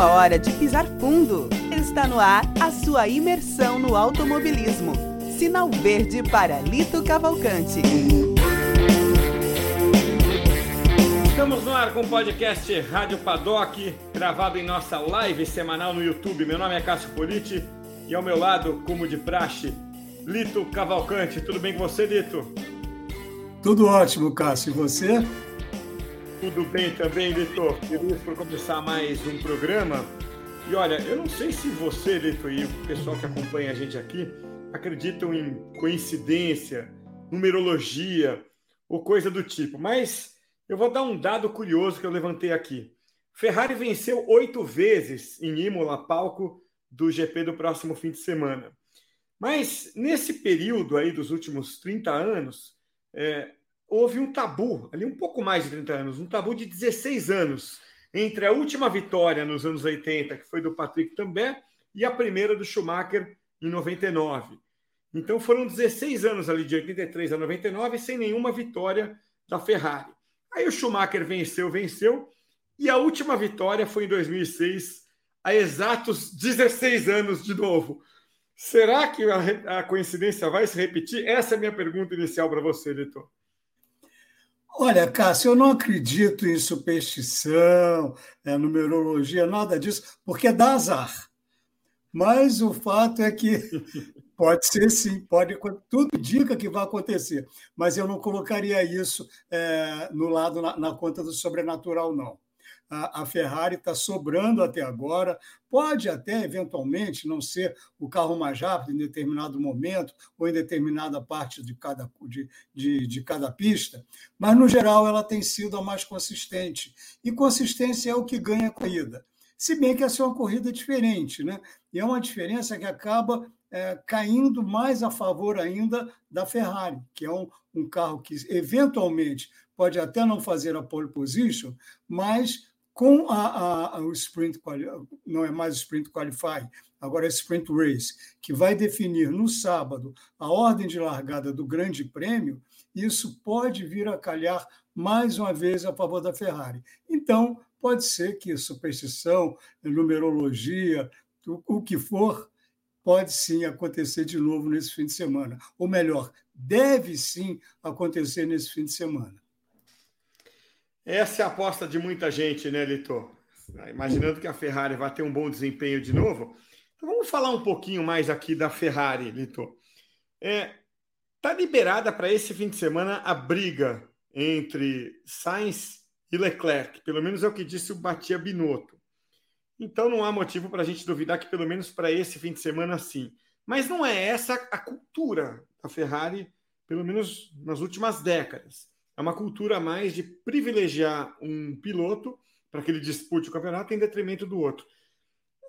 A hora de pisar fundo. Está no ar a sua imersão no automobilismo. Sinal verde para Lito Cavalcante. Estamos no ar com o podcast Rádio Paddock, gravado em nossa live semanal no YouTube. Meu nome é Cássio Politi e ao meu lado, como de praxe, Lito Cavalcante. Tudo bem com você, Lito? Tudo ótimo, Cássio. E você? Tudo bem também, Lito. Feliz por começar mais um programa. E olha, eu não sei se você, Lito, e o pessoal que acompanha a gente aqui acreditam em coincidência, numerologia ou coisa do tipo, mas eu vou dar um dado curioso que eu levantei aqui. Ferrari venceu oito vezes em Imola, palco do GP do próximo fim de semana. Mas nesse período aí dos últimos 30 anos, é, houve um tabu, ali um pouco mais de 30 anos, um tabu de 16 anos, entre a última vitória nos anos 80, que foi do Patrick També, e a primeira do Schumacher em 99. Então foram 16 anos ali, de 83 a 99, sem nenhuma vitória da Ferrari. Aí o Schumacher venceu, venceu, e a última vitória foi em 2006, há exatos 16 anos de novo. Será que a, a coincidência vai se repetir? Essa é a minha pergunta inicial para você, Litor. Olha, Cássio, eu não acredito em superstição, é, numerologia, nada disso, porque dá azar. Mas o fato é que pode ser sim, pode, tudo indica que vai acontecer, mas eu não colocaria isso é, no lado na, na conta do sobrenatural, não a, Ferrari está sobrando até agora. Pode até, eventualmente, não ser o carro mais rápido em determinado momento ou em determinada parte de cada, de, de, de cada pista, mas, no geral, ela tem sido a mais consistente. E consistência é o que ganha a corrida. Se bem que essa é uma corrida diferente, né? E é uma diferença que acaba é, caindo mais a favor ainda da Ferrari, que é um, um carro que, eventualmente, pode até não fazer a pole position, mas com a, a, o sprint, não é mais sprint qualify, agora é sprint race, que vai definir no sábado a ordem de largada do Grande Prêmio, isso pode vir a calhar mais uma vez a favor da Ferrari. Então, pode ser que superstição, numerologia, o que for, pode sim acontecer de novo nesse fim de semana. Ou melhor, deve sim acontecer nesse fim de semana. Essa é a aposta de muita gente, né, Lito? Imaginando que a Ferrari vai ter um bom desempenho de novo. Então vamos falar um pouquinho mais aqui da Ferrari, Lito. É, tá liberada para esse fim de semana a briga entre Sainz e Leclerc. Pelo menos é o que disse o Batia Binotto. Então não há motivo para a gente duvidar que pelo menos para esse fim de semana sim. Mas não é essa a cultura da Ferrari, pelo menos nas últimas décadas é uma cultura mais de privilegiar um piloto para que ele dispute o campeonato em detrimento do outro.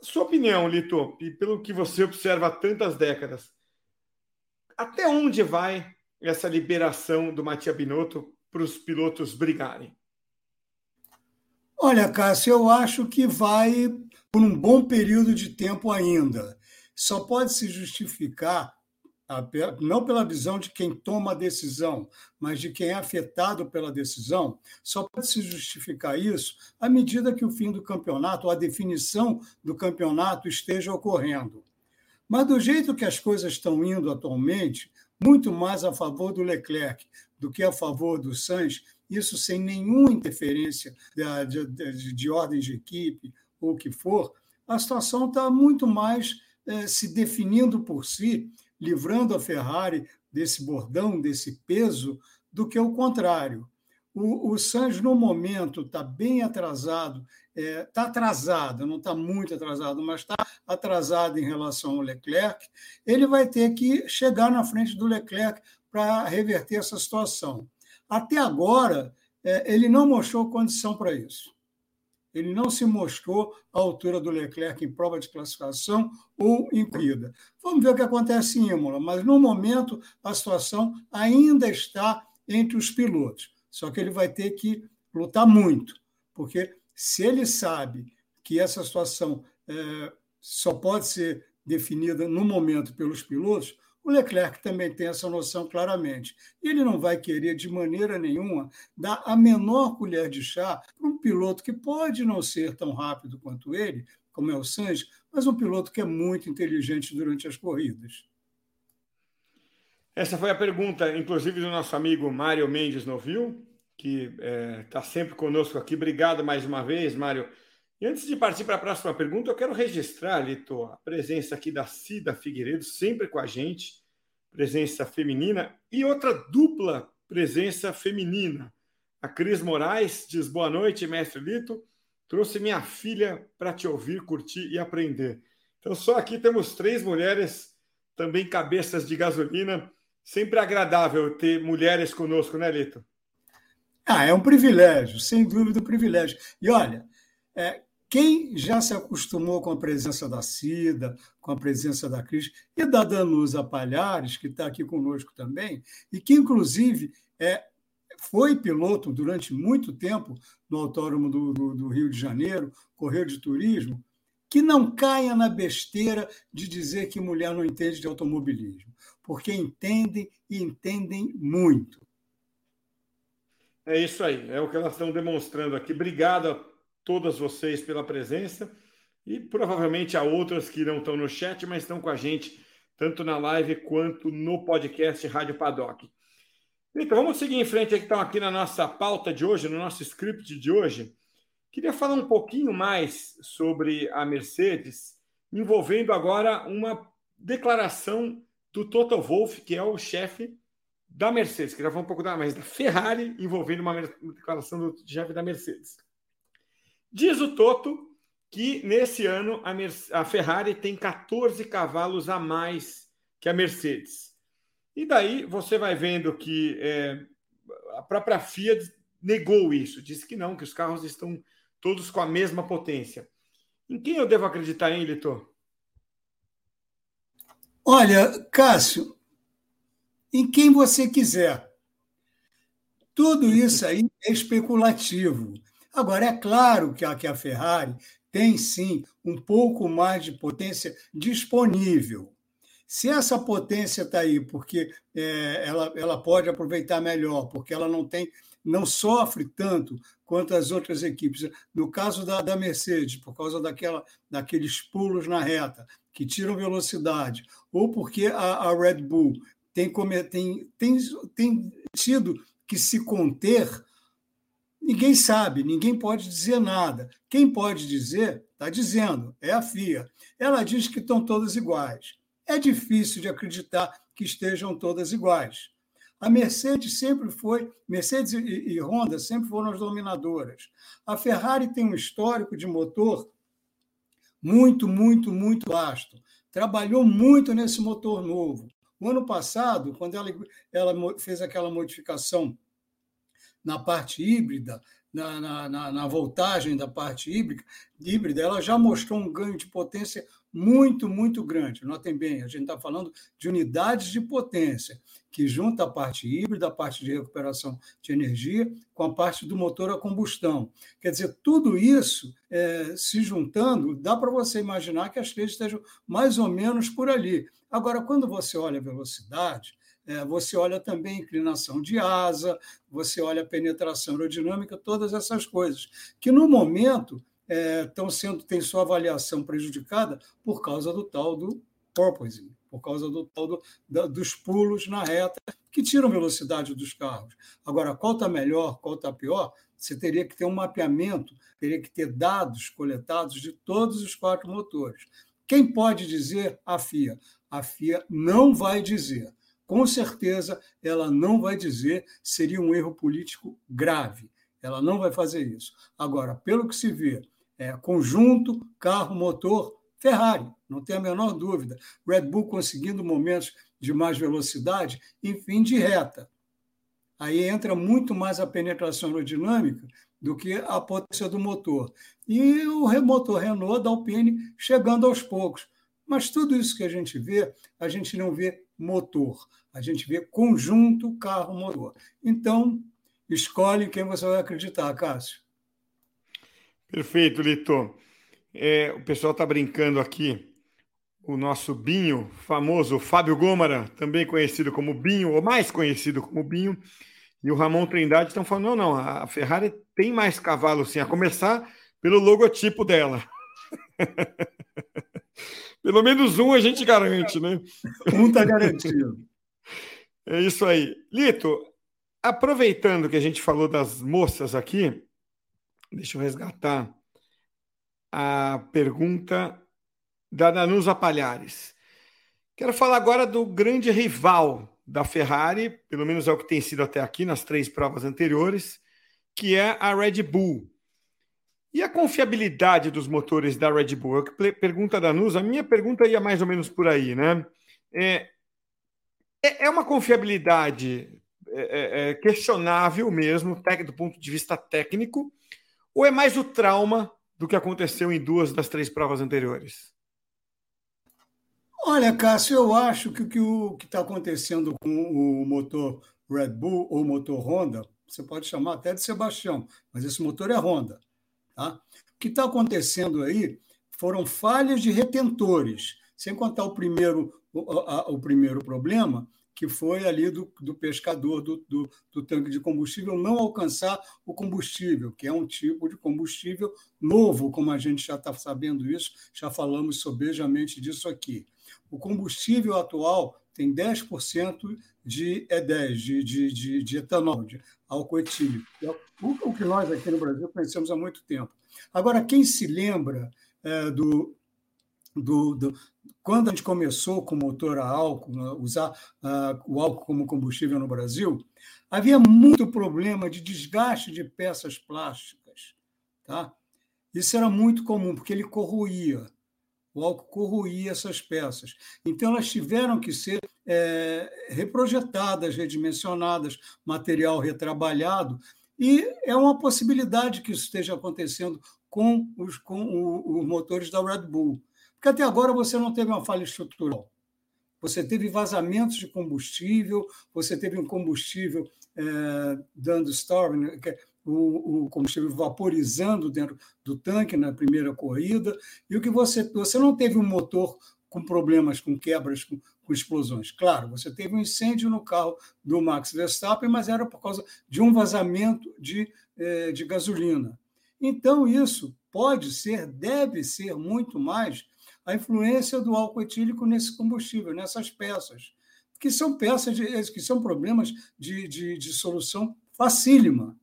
Sua opinião, Lito, e pelo que você observa há tantas décadas, até onde vai essa liberação do Matia Binotto para os pilotos brigarem? Olha, Cássio, eu acho que vai por um bom período de tempo ainda. Só pode se justificar não pela visão de quem toma a decisão, mas de quem é afetado pela decisão, só pode se justificar isso à medida que o fim do campeonato, a definição do campeonato esteja ocorrendo. Mas do jeito que as coisas estão indo atualmente, muito mais a favor do Leclerc do que a favor do Sainz, isso sem nenhuma interferência de, de, de ordem de equipe ou o que for, a situação está muito mais eh, se definindo por si livrando a Ferrari desse bordão, desse peso, do que o contrário. O, o no momento, está bem atrasado, está é, tá atrasado, não está muito atrasado, mas está atrasado em relação ao Leclerc. Ele vai ter que chegar na frente do Leclerc para reverter essa situação. Até agora, é, ele não mostrou condição para isso. Ele não se mostrou à altura do Leclerc em prova de classificação ou em corrida. Vamos ver o que acontece em Imola, mas no momento a situação ainda está entre os pilotos. Só que ele vai ter que lutar muito, porque se ele sabe que essa situação é, só pode ser definida no momento pelos pilotos, o Leclerc também tem essa noção claramente. Ele não vai querer, de maneira nenhuma, dar a menor colher de chá para um piloto que pode não ser tão rápido quanto ele, como é o Sainz, mas um piloto que é muito inteligente durante as corridas. Essa foi a pergunta, inclusive, do nosso amigo Mário Mendes Novil, que está é, tá sempre conosco aqui. Obrigado mais uma vez, Mário. E antes de partir para a próxima pergunta, eu quero registrar, Lito, a presença aqui da Cida Figueiredo, sempre com a gente, presença feminina, e outra dupla presença feminina. A Cris Moraes diz: Boa noite, mestre Lito. Trouxe minha filha para te ouvir, curtir e aprender. Então, só aqui temos três mulheres, também cabeças de gasolina. Sempre agradável ter mulheres conosco, né, Lito? Ah, é um privilégio, sem dúvida um privilégio. E olha, é, quem já se acostumou com a presença da Cida, com a presença da Cris e da Danusa Palhares, que está aqui conosco também, e que, inclusive, é, foi piloto durante muito tempo no Autódromo do, do, do Rio de Janeiro, Correio de Turismo, que não caia na besteira de dizer que mulher não entende de automobilismo, porque entendem e entendem muito. É isso aí, é o que elas estão demonstrando aqui. Obrigado todas vocês pela presença e provavelmente há outras que não estão no chat, mas estão com a gente tanto na live quanto no podcast Rádio Paddock. Então vamos seguir em frente aqui, estão aqui na nossa pauta de hoje, no nosso script de hoje. Queria falar um pouquinndo mais sobre a Mercedes, envolvendo agora uma declaração do Toto Wolff, que é o chefe da Mercedes. Queria falar um pouco da, mas da Ferrari, envolvendo uma declaração do chefe da Mercedes. Diz o Toto que nesse ano a, a Ferrari tem 14 cavalos a mais que a Mercedes. E daí você vai vendo que é, a própria Fiat negou isso, disse que não, que os carros estão todos com a mesma potência. Em quem eu devo acreditar, hein, Litor? Olha, Cássio, em quem você quiser. Tudo isso aí é especulativo. Agora, é claro que a, que a Ferrari tem sim um pouco mais de potência disponível. Se essa potência está aí porque é, ela, ela pode aproveitar melhor, porque ela não tem, não sofre tanto quanto as outras equipes. No caso da, da Mercedes, por causa daquela, daqueles pulos na reta que tiram velocidade, ou porque a, a Red Bull tem, tem, tem, tem tido que se conter Ninguém sabe, ninguém pode dizer nada. Quem pode dizer, está dizendo, é a FIA. Ela diz que estão todas iguais. É difícil de acreditar que estejam todas iguais. A Mercedes sempre foi, Mercedes e, Honda sempre foram as dominadoras. A Ferrari tem um histórico de motor muito, muito, muito vasto. Trabalhou muito nesse motor novo. O ano passado, quando ela, ela fez aquela modificação na parte híbrida, na, na, na, voltagem da parte híbrida, híbrida, ela já mostrou um ganho de potência muito, muito grande. Notem bem, a gente está falando de unidades de potência, que junta a parte híbrida, a parte de recuperação de energia, com a parte do motor a combustão. Quer dizer, tudo isso é, se juntando, dá para você imaginar que as três estejam mais ou menos por ali. Agora, quando você olha a velocidade, você olha também inclinação de asa, você olha penetração aerodinâmica, todas essas coisas, que no momento é, estão sendo, tem sua avaliação prejudicada por causa do tal do porpoising, por causa do tal do, da, dos pulos na reta, que tiram velocidade dos carros. Agora, qual está melhor, qual está pior, você teria que ter um mapeamento, teria que ter dados coletados de todos os quatro motores. Quem pode dizer? A FIA. A FIA não vai dizer. Com certeza ela não vai dizer seria um erro político grave. Ela não vai fazer isso. Agora, pelo que se vê, é, conjunto, carro, motor, Ferrari, não tem a menor dúvida. Red Bull conseguindo momentos de mais velocidade em fim de reta. Aí entra muito mais a penetração aerodinâmica do que a potência do motor. E o motor Renault da Alpine chegando aos poucos. Mas tudo isso que a gente vê, a gente não vê motor, a gente vê conjunto carro-motor. Então, escolhe quem você vai acreditar, Cássio. Perfeito, Lito. É, o pessoal está brincando aqui. O nosso Binho, famoso Fábio Gômara, também conhecido como Binho, ou mais conhecido como Binho, e o Ramon Trindade estão falando: não, não, a Ferrari tem mais cavalo sim, a começar pelo logotipo dela. Pelo menos um a gente garante, né? Um está garantido. É isso aí. Lito, aproveitando que a gente falou das moças aqui, deixa eu resgatar a pergunta da Danusa Palhares. Quero falar agora do grande rival da Ferrari, pelo menos é o que tem sido até aqui nas três provas anteriores, que é a Red Bull. E a confiabilidade dos motores da Red Bull? Pergunta da NUS, a minha pergunta ia mais ou menos por aí, né? É, é, é uma confiabilidade é, é, questionável mesmo, do ponto de vista técnico, ou é mais o trauma do que aconteceu em duas das três provas anteriores? Olha, Cássio, eu acho que o que está acontecendo com o motor Red Bull ou motor Honda, você pode chamar até de Sebastião, mas esse motor é Honda. Tá? O que está acontecendo aí foram falhas de retentores, sem contar o primeiro, o, a, o primeiro problema, que foi ali do, do pescador do, do, do, tanque de combustível não alcançar o combustível, que é um tipo de combustível novo, como a gente já está sabendo isso, já falamos sobejamente disso aqui. O combustível atual tem 10% de E10, de, de, de, de etanol, de álcool etílico. É o que nós aqui no Brasil conhecemos há muito tempo. Agora, quem se lembra é, do, do, do, quando a gente começou com motor a álcool, usar uh, o álcool como combustível no Brasil, havia muito problema de desgaste de peças plásticas. Tá? Isso era muito comum, porque ele corroía. O álcool corroía essas peças. Então, elas tiveram que ser é, reprojetadas, redimensionadas, material retrabalhado, e é uma possibilidade que isso esteja acontecendo com os, com os motores da Red Bull. Porque até agora você não teve uma falha estrutural. Você teve vazamentos de combustível, você teve um combustível é, dando storm, né, é o, o, combustível vaporizando dentro do tanque na primeira corrida, e o que você, você não teve um motor com problemas, com quebras, com, com explosões. Claro, você teve um incêndio no carro do Max Verstappen, mas era por causa de um vazamento de, é, de gasolina. Então, isso pode ser, deve ser muito mais a influência do álcool etílico nesse combustível, nessas peças, que são peças de, que são problemas de, de, de solução facílima,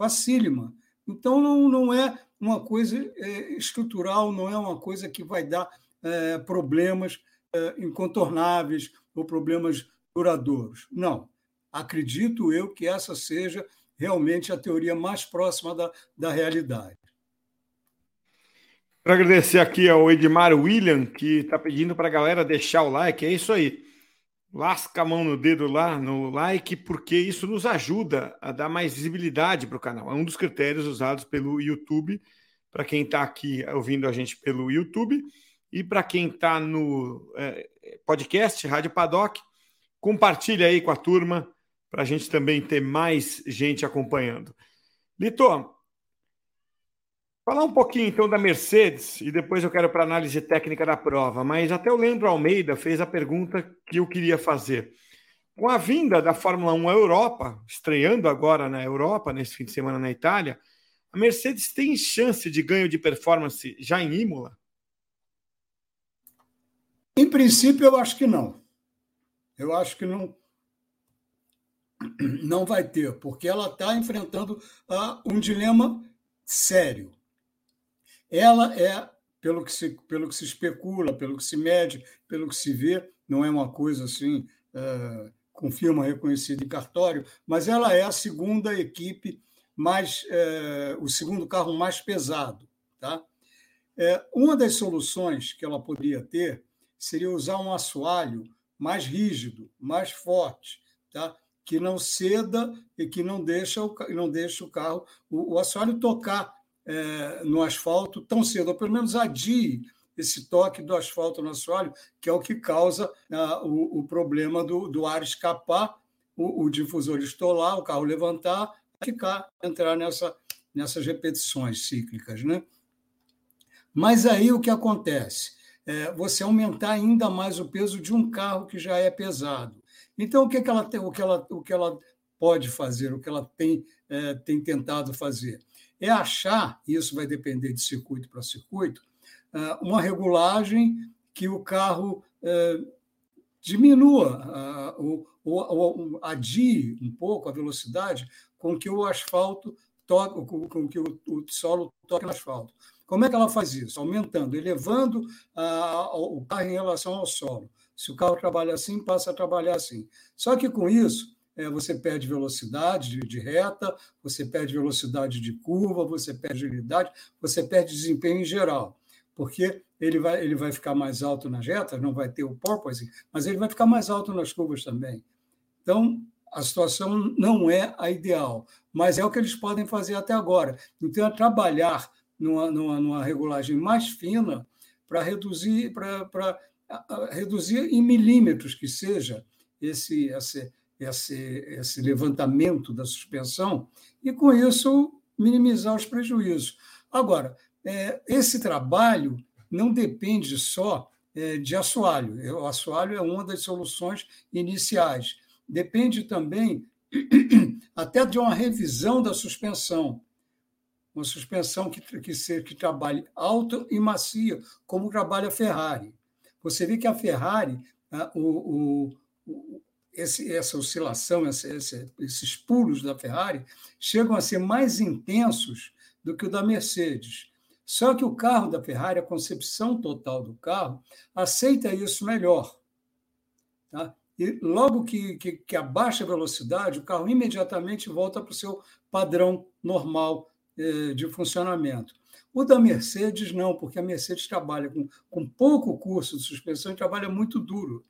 facílima. Então não, não é uma coisa é, estrutural, não é uma coisa que vai dar é, problemas é, incontornáveis ou problemas duradouros. Não. Acredito eu que essa seja realmente a teoria mais próxima da, da realidade. Para agradecer aqui ao Edmar William, que está pedindo para a galera deixar o like. É isso aí. Lasca a mão no dedo lá no like, porque isso nos ajuda a dar mais visibilidade para o canal. É um dos critérios usados pelo YouTube, para quem está aqui ouvindo a gente pelo YouTube, e para quem está no é, podcast, Rádio Paddock, compartilha aí com a turma, para a gente também ter mais gente acompanhando. Lito, Falar um pouquinho então da Mercedes e depois eu quero para análise técnica da prova, mas até o Leandro Almeida fez a pergunta que eu queria fazer. Com a vinda da Fórmula 1 à Europa, estreando agora na Europa, nesse fim de semana na Itália, a Mercedes tem chance de ganho de performance já em Imola? Em princípio, eu acho que não. Eu acho que não, não vai ter, porque ela está enfrentando uh, um dilema sério. Ela é, pelo que, se, pelo que se especula, pelo que se mede, pelo que se vê, não é uma coisa assim uh, com firma reconhecida em cartório, mas ela é a segunda equipe mais, é, o segundo carro mais pesado. Tá? É, uma das soluções que ela poderia ter seria usar um assoalho mais rígido, mais forte, tá? que não ceda e que não deixa o, não deixa o carro, o, o assoalho tocar é, no asfalto tão cedo, ou pelo menos adie esse toque do asfalto no assoalho, que é o que causa ah, o, o, problema do, do ar escapar, o, o, difusor estolar, o carro levantar, ficar, entrar nessa, nessas repetições cíclicas. Né? Mas aí o que acontece? É você aumentar ainda mais o peso de um carro que já é pesado. Então, o que, é que, ela, tem, o que, ela, o que ela pode fazer, o que ela tem, é, tem tentado fazer? É achar, isso vai depender de circuito para circuito, é, uma regulagem que o carro é, diminua, ou, ou, adie um pouco a velocidade com que o asfalto toque, com que o, solo toque no asfalto. Como é que ela faz isso? Aumentando, elevando a, o carro em relação ao solo. Se o carro trabalha assim, passa a trabalhar assim. Só que com isso, você perde velocidade de, reta, você perde velocidade de curva, você perde agilidade, você perde desempenho em geral, porque ele vai, ele vai ficar mais alto nas retas, não vai ter o porpoise, mas ele vai ficar mais alto nas curvas também. Então, a situação não é a ideal, mas é o que eles podem fazer até agora. Então, é trabalhar numa, numa, numa regulagem mais fina para reduzir, para reduzir em milímetros que seja esse, esse, esse, esse levantamento da suspensão e, com isso, minimizar os prejuízos. Agora, é, esse trabalho não depende só é, de assoalho. O assoalho é uma das soluções iniciais. Depende também até de uma revisão da suspensão. Uma suspensão que, que, que trabalhe alta e macia, como trabalha a Ferrari. Você vê que a Ferrari, ah, o, o, esse, essa oscilação, essa, esses pulos da Ferrari, chegam a ser mais intensos do que o da Mercedes. Só que o carro da Ferrari, a concepção total do carro, aceita isso melhor. Tá? E logo que, que, que abaixa a velocidade, o carro imediatamente volta para o seu padrão normal eh, de funcionamento. O da Mercedes, não, porque a Mercedes trabalha com, com pouco curso de suspensão e trabalha muito duro.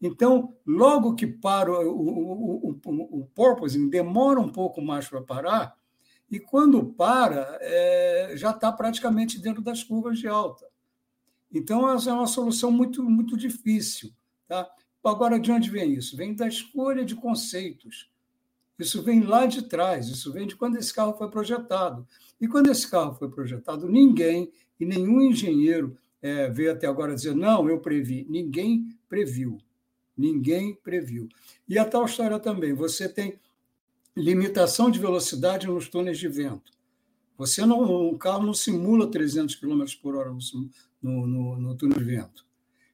Então, logo que para o, o, o, o demora um pouco mais para parar, e quando para, é, já está praticamente dentro das curvas de alta. Então, essa é uma solução muito, muito difícil. Tá? Agora, de onde vem isso? Vem da escolha de conceitos. Isso vem lá de trás, isso vem de quando esse carro foi projetado. E quando esse carro foi projetado, ninguém e nenhum engenheiro é, veio até agora dizer: não, eu previ. Ninguém previu. Ninguém previu. E a tal história também: você tem limitação de velocidade nos túneis de vento. Você não, um carro não simula 300 km por hora no, no, no túnel de vento.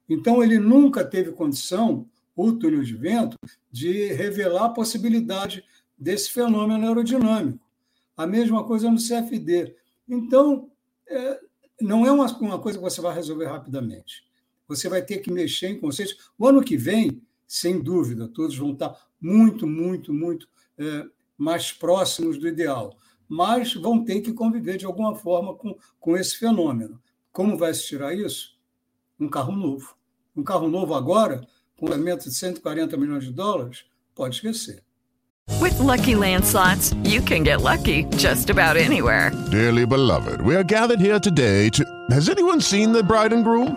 Então, ele nunca teve condição, o túnel de vento, de revelar a possibilidade desse fenômeno aerodinâmico. A mesma coisa no CFD. Então, é, não é uma, uma coisa que você vai resolver rapidamente. Você vai ter que mexer em conceitos. O ano que vem, sem dúvida, todos vão estar muito, muito, muito é, mais próximos do ideal, mas vão ter que conviver de alguma forma com, com esse fenômeno. Como vai se tirar isso? Um carro novo. Um carro novo agora, com um orçamento de 140 milhões de dólares, pode esquecer. With lucky landslots, you can get lucky just about anywhere. Dearly beloved, we are gathered here today to. Has anyone seen the bride and groom?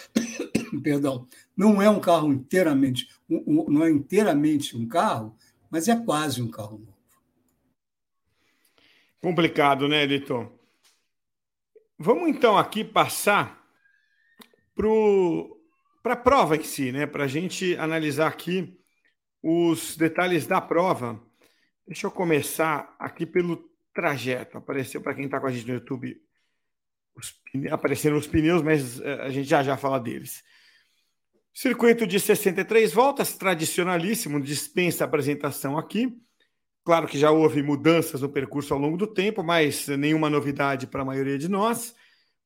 Perdão. Não é um carro inteiramente, um, um, não é inteiramente um carro, mas é quase um carro novo. Complicado, né, Editor? Vamos então aqui passar para a prova em si, né? Para a gente analisar aqui os detalhes da prova. Deixa eu começar aqui pelo trajeto. Apareceu para quem está com a gente no YouTube, os, apareceram os pneus, mas eh, a gente já já fala deles. Circuito de 63 voltas, tradicionalíssimo, dispensa apresentação aqui. Claro que já houve mudanças no percurso ao longo do tempo, mas nenhuma novidade para a maioria de nós.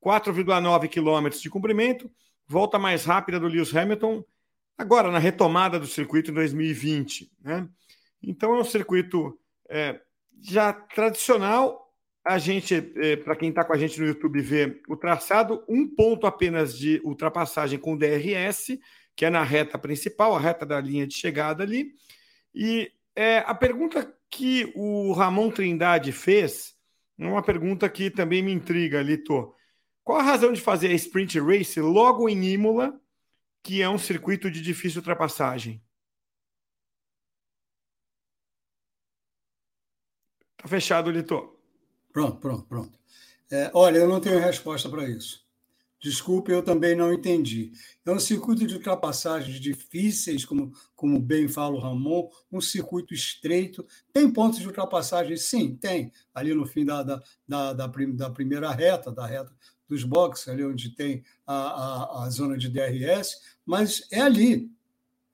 4,9 quilômetros de comprimento, volta mais rápida do Lewis Hamilton, agora na retomada do circuito em 2020. Né? Então é um circuito é, já tradicional. A gente, é, para quem está com a gente no YouTube, vê o traçado, um ponto apenas de ultrapassagem com DRS, que é na reta principal, a reta da linha de chegada ali. E é, a pergunta que o Ramon Trindade fez é uma pergunta que também me intriga, Lito. Qual a razão de fazer a sprint race logo em Imola, que é um circuito de difícil ultrapassagem? Tá fechado, Lito. Pronto, pronto, pronto. É, olha, eu não tenho resposta para isso. Desculpe, eu também não entendi. É um circuito de ultrapassagens difíceis, como, como bem fala o Ramon, um circuito estreito. Tem pontos de ultrapassagem? Sim, tem. Ali no fim da, da, da, da, da primeira reta, da reta dos boxes, ali onde tem a, a, a zona de DRS, mas é ali.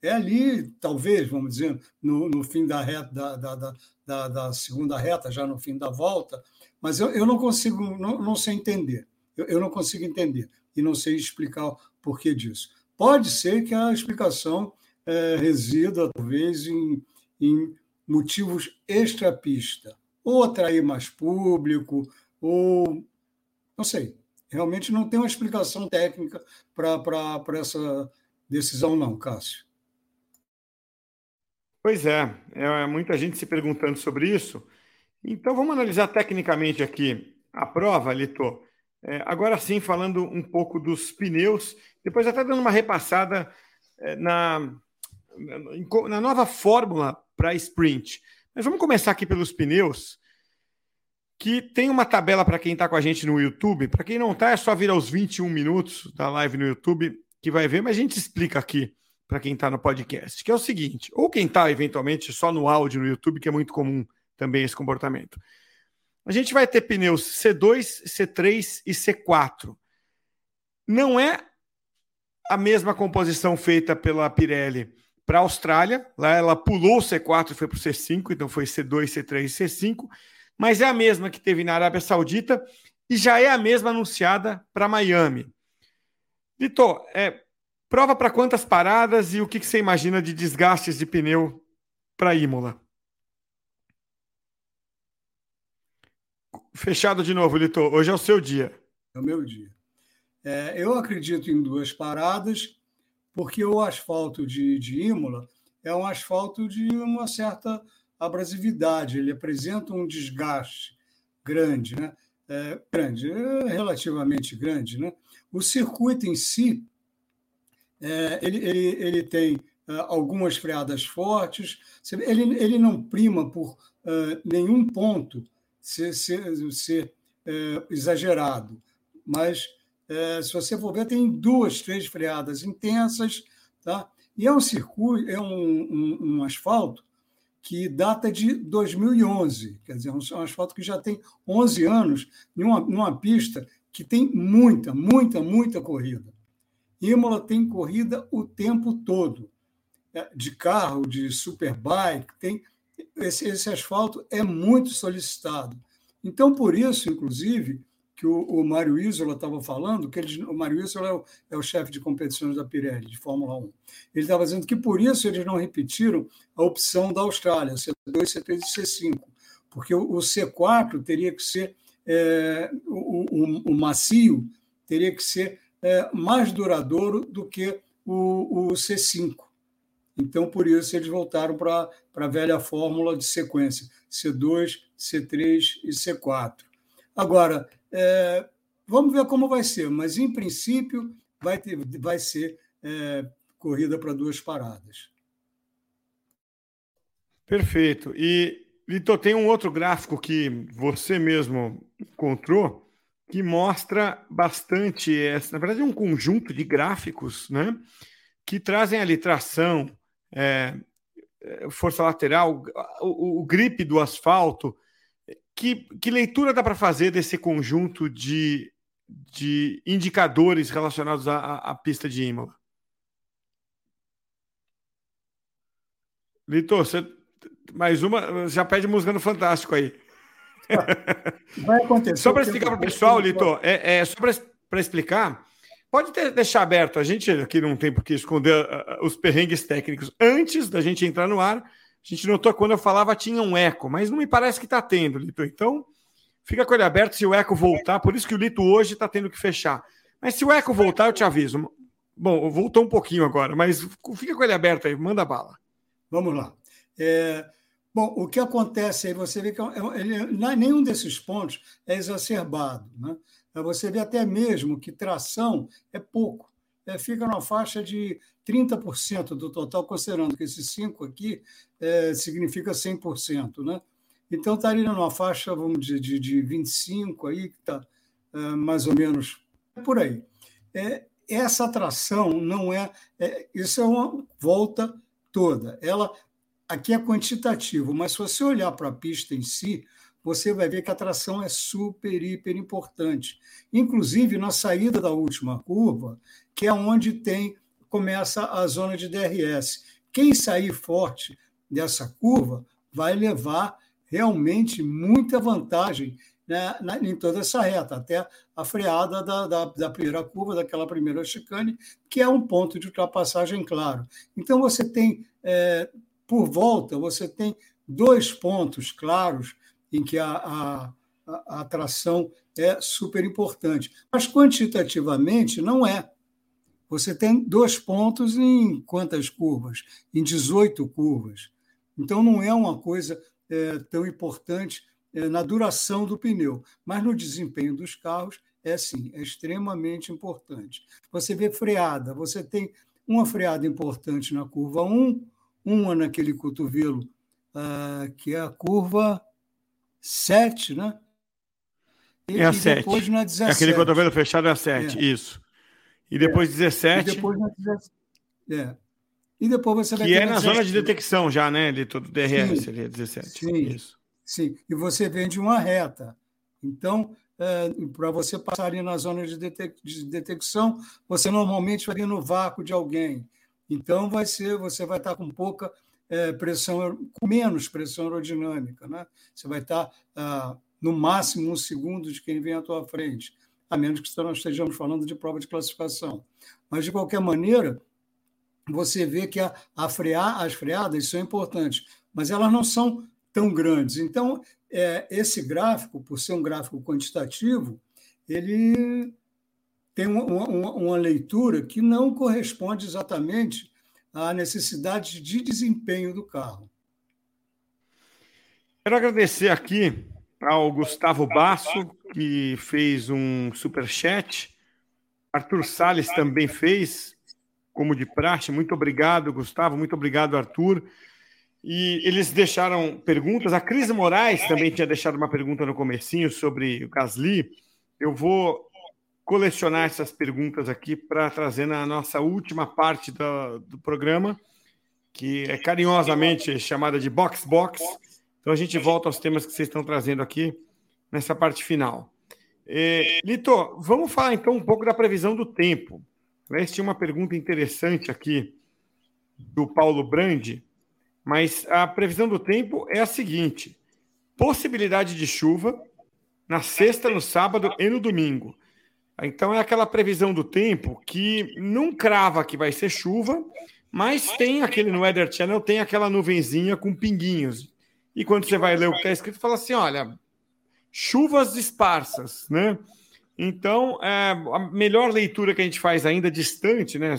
É ali, talvez, vamos dizer, no, no fim da reta, da, da, da, da, segunda reta, já no fim da volta, mas eu, eu não consigo, não, não sei entender. Eu, eu não consigo entender e não sei explicar o porquê disso. Pode ser que a explicação é, resida, talvez, em, em motivos extra-pista, ou atrair mais público, ou não sei. Realmente não tem uma explicação técnica para essa decisão, não, Cássio. Pois é, é muita gente se perguntando sobre isso. Então vamos analisar tecnicamente aqui a prova, Lito. É, agora sim, falando um pouco dos pneus, depois até dando uma repassada é, na, na nova fórmula para sprint. Mas vamos começar aqui pelos pneus que tem uma tabela para quem está com a gente no YouTube. Para quem não está, é só vir aos 21 minutos da live no YouTube que vai ver, mas a gente explica aqui para quem está no podcast, que é o seguinte, ou quem está eventualmente só no áudio no YouTube, que é muito comum também esse comportamento. A gente vai ter pneus C2, C3 e C4. Não é a mesma composição feita pela Pirelli para a Austrália. Lá ela pulou o C4 e foi para o C5, então foi C2, C3 e C5 mas é a mesma que teve na Arábia Saudita e já é a mesma anunciada para Miami. Vitor, é, prova para quantas paradas e o que, que você imagina de desgastes de pneu para Imola? Fechado de novo, Litor. Hoje é o seu dia. É o meu dia. É, eu acredito em duas paradas, porque o asfalto de, de Imola é um asfalto de uma certa abrasividade, ele apresenta um desgaste grande, né? É, grande, é relativamente grande. Né? O circuito em si, é, ele, ele, ele tem é, algumas freadas fortes, ele, ele não prima por é, nenhum ponto ser, ser, ser é, exagerado, mas se você for ver, tem duas, três freadas intensas, tá? e é um circuito, é um, um, um asfalto que data de 2011, quer dizer, é um asfalto que já tem 11 anos, numa, numa pista que tem muita, muita, muita corrida. Imola tem corrida o tempo todo, é, de carro, de superbike, tem esse, esse asfalto é muito solicitado. Então, por isso, inclusive, que o, o Mário Isola estava falando, que eles, o Mário Isola é o, é o chefe de competições da Pirelli, de Fórmula 1. Ele estava dizendo que por isso eles não repetiram a opção da Austrália, C2, C3 e C5, porque o, o C4 teria que ser, é, o, o, o, macio teria que ser é, mais duradouro do que o, o C5. Então, por isso, eles voltaram para a velha fórmula de sequência: C2, C3 e C4. Agora, é, vamos ver como vai ser, mas, em princípio, vai, ter, vai ser é, corrida para duas paradas. Perfeito. E, Vitor, tem um outro gráfico que você mesmo encontrou que mostra bastante, na verdade, é um conjunto de gráficos né, que trazem ali tração, é, é, força lateral, o, o, grip do asfalto. Que, que leitura dá para fazer desse conjunto de, de indicadores relacionados à, à pista de Imola? Litor, você mais uma, já pede música no Fantástico aí. Vai acontecer. Só para explicar para o pessoal, Litor, é, é só para explicar, Pode ter, deixar aberto, a gente aqui não tem por que esconder uh, os perrengues técnicos. Antes da gente entrar no ar, a gente notou quando eu falava tinha um eco, mas não me parece que está tendo, Lito. Então, fica com ele aberto se o eco voltar. Por isso que o Lito hoje está tendo que fechar. Mas se o eco voltar, eu te aviso. Bom, voltou um pouquinho agora, mas fica com ele aberto aí, manda bala. Vamos lá. É, bom, o que acontece aí, você vê que é ele, nenhum desses pontos é exacerbado. Né? É, você vê até mesmo que tração é pouco, é, fica na faixa de 30% do total, considerando que esses cinco aqui é, significa 100%. Né? Então, estaria numa faixa, vamos dizer, de, de 25 aí, que está é, mais ou menos por aí. É, essa tração não é, é, Isso é uma volta toda. Ela aqui é quantitativo, mas se você olhar para a pista em si, você vai ver que a tração é super, hiper importante. Inclusive na saída da última curva, que é onde tem começa a zona de DRS. Quem sair forte dessa curva vai levar realmente muita vantagem né, em toda essa reta, até a freada da, da, da, primeira curva, daquela primeira chicane, que é um ponto de ultrapassagem claro. Então, você tem, é, por volta, você tem dois pontos claros em que a, a, a atração é super importante. Mas quantitativamente não é. Você tem dois pontos em quantas curvas? Em 18 curvas. Então não é uma coisa é, tão importante é, na duração do pneu, mas no desempenho dos carros é sim, é extremamente importante. Você vê freada, você tem uma freada importante na curva 1, uma naquele cotovelo, uh, que é a curva 7, né? E, é a 7. Depois na 17. É aquele cotovelo fechado é a 7, é. isso. E depois é. 17. E depois na 17. É. E depois você vai Que é na, zona de detecção já, né? De todo DRS sim, ali, 17. Sim, isso. sim. E você vende uma reta. Então, é, para você passar ali na zona de, detec de detecção, você normalmente vai no vácuo de alguém. Então, vai ser, você vai estar com pouca é, pressão, com menos pressão aerodinâmica. Né? Você vai estar ah, no máximo um segundo de quem vem à tua frente, a menos que nós estejamos falando de prova de classificação. Mas, de qualquer maneira, você vê que a, a frear, as freadas são importantes, mas elas não são tão grandes. Então, é, esse gráfico, por ser um gráfico quantitativo, ele tem uma, uma, uma leitura que não corresponde exatamente a necessidade de desempenho do carro. Quero agradecer aqui ao Gustavo Basso, que fez um super chat. Arthur Sales também fez, como de praxe. Muito obrigado, Gustavo. Muito obrigado, Arthur. E eles deixaram perguntas. A Cris Moraes também tinha deixado uma pergunta no comecinho sobre o Gasly. Eu vou colecionar essas perguntas aqui para trazer na nossa última parte do, do programa, que é carinhosamente chamada de Box Box. Então a gente volta aos temas que vocês estão trazendo aqui nessa parte final. É, Lito, vamos falar então um pouco da previsão do tempo. Aliás, tinha uma pergunta interessante aqui do Paulo Brandi, mas a previsão do tempo é a seguinte: possibilidade de chuva na sexta, no sábado e no domingo. Então é aquela previsão do tempo que não crava que vai ser chuva, mas tem aquele no Weather Channel, tem aquela nuvenzinha com pinguinhos. E quando você vai ler o que está escrito, fala assim: olha, chuvas esparsas, né? Então, é, a melhor leitura que a gente faz ainda distante, né?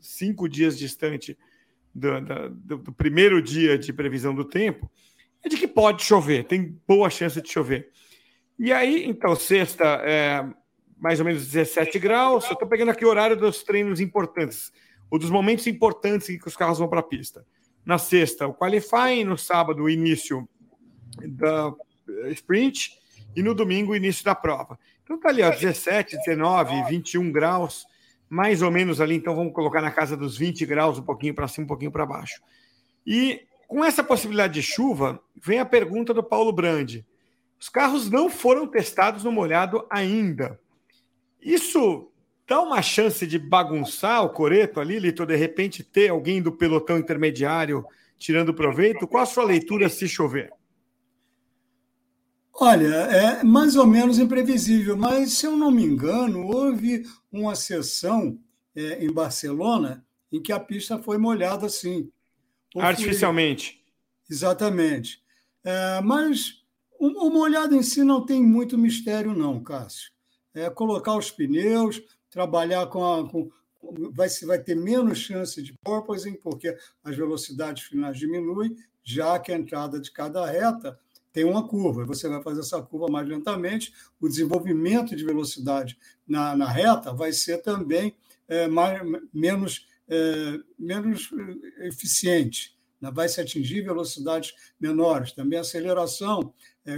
Cinco dias distante do, do, do, primeiro dia de previsão do tempo é de que pode chover, tem boa chance de chover. E aí, então, sexta, é, mais ou menos 17 graus. Eu estou pegando aqui o horário dos treinos importantes, ou dos momentos importantes em que os carros vão para a pista. Na sexta, o qualifying, no sábado, o início da sprint, e no domingo, o início da prova. Então tá ali, ó, 17, 19, 21 graus mais ou menos ali, então vamos colocar na casa dos 20 graus, um pouquinho para cima, um pouquinho para baixo. E com essa possibilidade de chuva, vem a pergunta do Paulo Brandi. Os carros não foram testados no molhado ainda. Isso dá uma chance de bagunçar o coreto ali, Lito, de repente ter alguém do pelotão intermediário tirando proveito? Qual a sua leitura se chover? Olha, é mais ou menos imprevisível, mas se eu não me engano, houve uma sessão é, em Barcelona em que a pista foi molhada assim. Artificialmente. Exatamente. É, mas o, o, molhado em si não tem muito mistério, não, Cássio. É colocar os pneus, trabalhar com a. Com, vai, vai ter menos chance de porpoising, porque as velocidades finais diminuem, já que a entrada de cada reta tem uma curva, você vai fazer essa curva mais lentamente, o desenvolvimento de velocidade na, na reta vai ser também é, mais, menos, é, menos é, eficiente, né? vai se atingir velocidades menores, também a aceleração, é,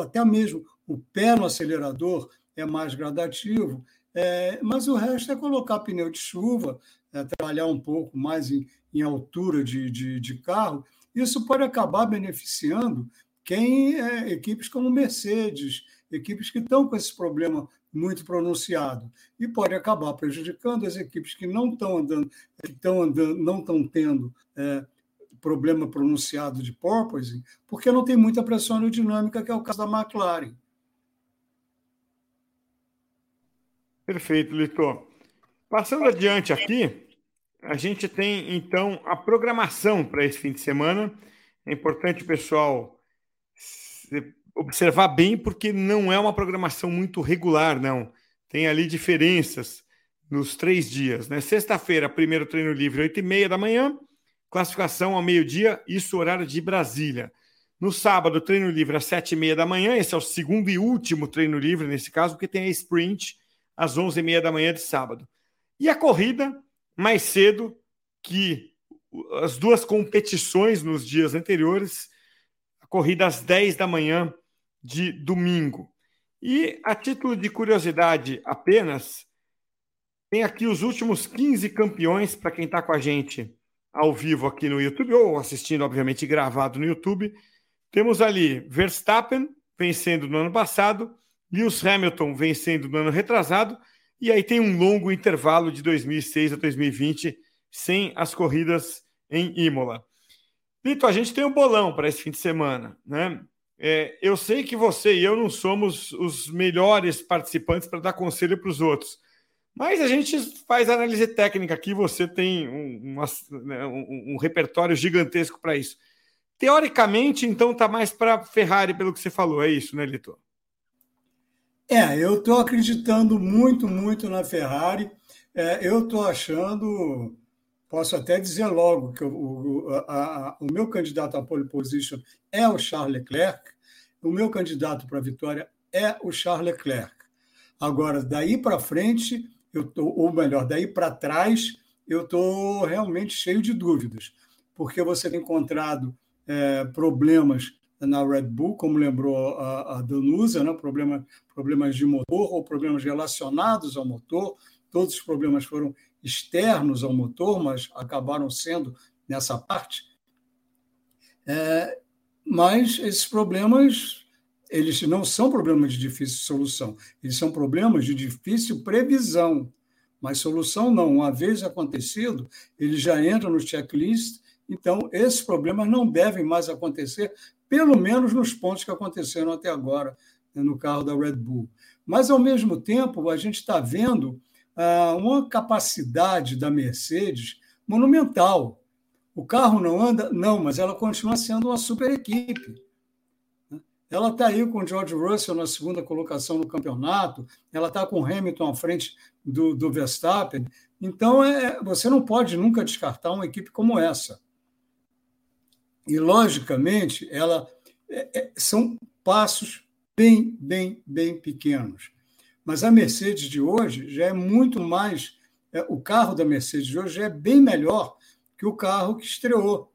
até mesmo o pé no acelerador é mais gradativo, é, mas o resto é colocar pneu de chuva, é, trabalhar um pouco mais em, em altura de, de, de carro, isso pode acabar beneficiando quem é, equipes como Mercedes, equipes que estão com esse problema muito pronunciado e pode acabar prejudicando as equipes que não estão andando, que estão andando, não estão tendo é, problema pronunciado de porpoising, porque não tem muita pressão aerodinâmica, que é o caso da McLaren. Perfeito, Litor. Passando adiante aqui, a gente tem então a programação para esse fim de semana. É importante pessoal observar bem, porque não é uma programação muito regular, não. Tem ali diferenças nos três dias. Né? Sexta-feira, primeiro treino livre, 8 e meia da manhã, classificação ao meio-dia, isso horário de Brasília. No sábado, treino livre às sete e meia da manhã, esse é o segundo e último treino livre nesse caso, porque tem a sprint às onze e meia da manhã de sábado. E a corrida, mais cedo que as duas competições nos dias anteriores, corrida às 10 da manhã de domingo. E a título de curiosidade apenas, tem aqui os últimos 15 campeões para quem está com a gente ao vivo aqui no YouTube, ou assistindo, obviamente, gravado no YouTube. Temos ali Verstappen vencendo no ano passado, Lewis Hamilton vencendo no ano retrasado, e aí tem um longo intervalo de 2006 a 2020 sem as corridas em Imola. Lito, a gente tem um bolão para esse fim de semana, né? É, eu sei que você e eu não somos os melhores participantes para dar conselho para os outros, mas a gente faz análise técnica aqui. Você tem um, né, um, um repertório gigantesco para isso. Teoricamente, então, está mais para Ferrari, pelo que você falou, é isso, né, Lito? É, eu estou acreditando muito, muito na Ferrari. É, eu estou achando Posso até dizer logo que o, o, a, o meu candidato à pole position é o Charles Leclerc, o meu candidato para a vitória é o Charles Leclerc. Agora, daí para frente, eu tô, ou melhor, daí para trás, eu estou realmente cheio de dúvidas, porque você tem encontrado é, problemas na Red Bull, como lembrou a, a Danusa, né? Problema, problemas de motor ou problemas relacionados ao motor. Todos os problemas foram externos ao motor, mas acabaram sendo nessa parte. É, mas esses problemas eles não são problemas de difícil solução, eles são problemas de difícil previsão. Mas solução não. Uma vez acontecido, ele já entra no checklist. Então, esses problemas não devem mais acontecer, pelo menos nos pontos que aconteceram até agora né, no carro da Red Bull. Mas, ao mesmo tempo, a gente está vendo ah, uma capacidade da Mercedes monumental. O carro não anda? Não, mas ela continua sendo uma super equipe. Ela está aí com o George Russell na segunda colocação no campeonato, ela está com o Hamilton à frente do, do Verstappen. Então, é, você não pode nunca descartar uma equipe como essa. E, logicamente, ela é, é, são passos bem, bem, bem pequenos. Mas a Mercedes de hoje já é muito mais. É, o carro da Mercedes de hoje é bem melhor que o carro que estreou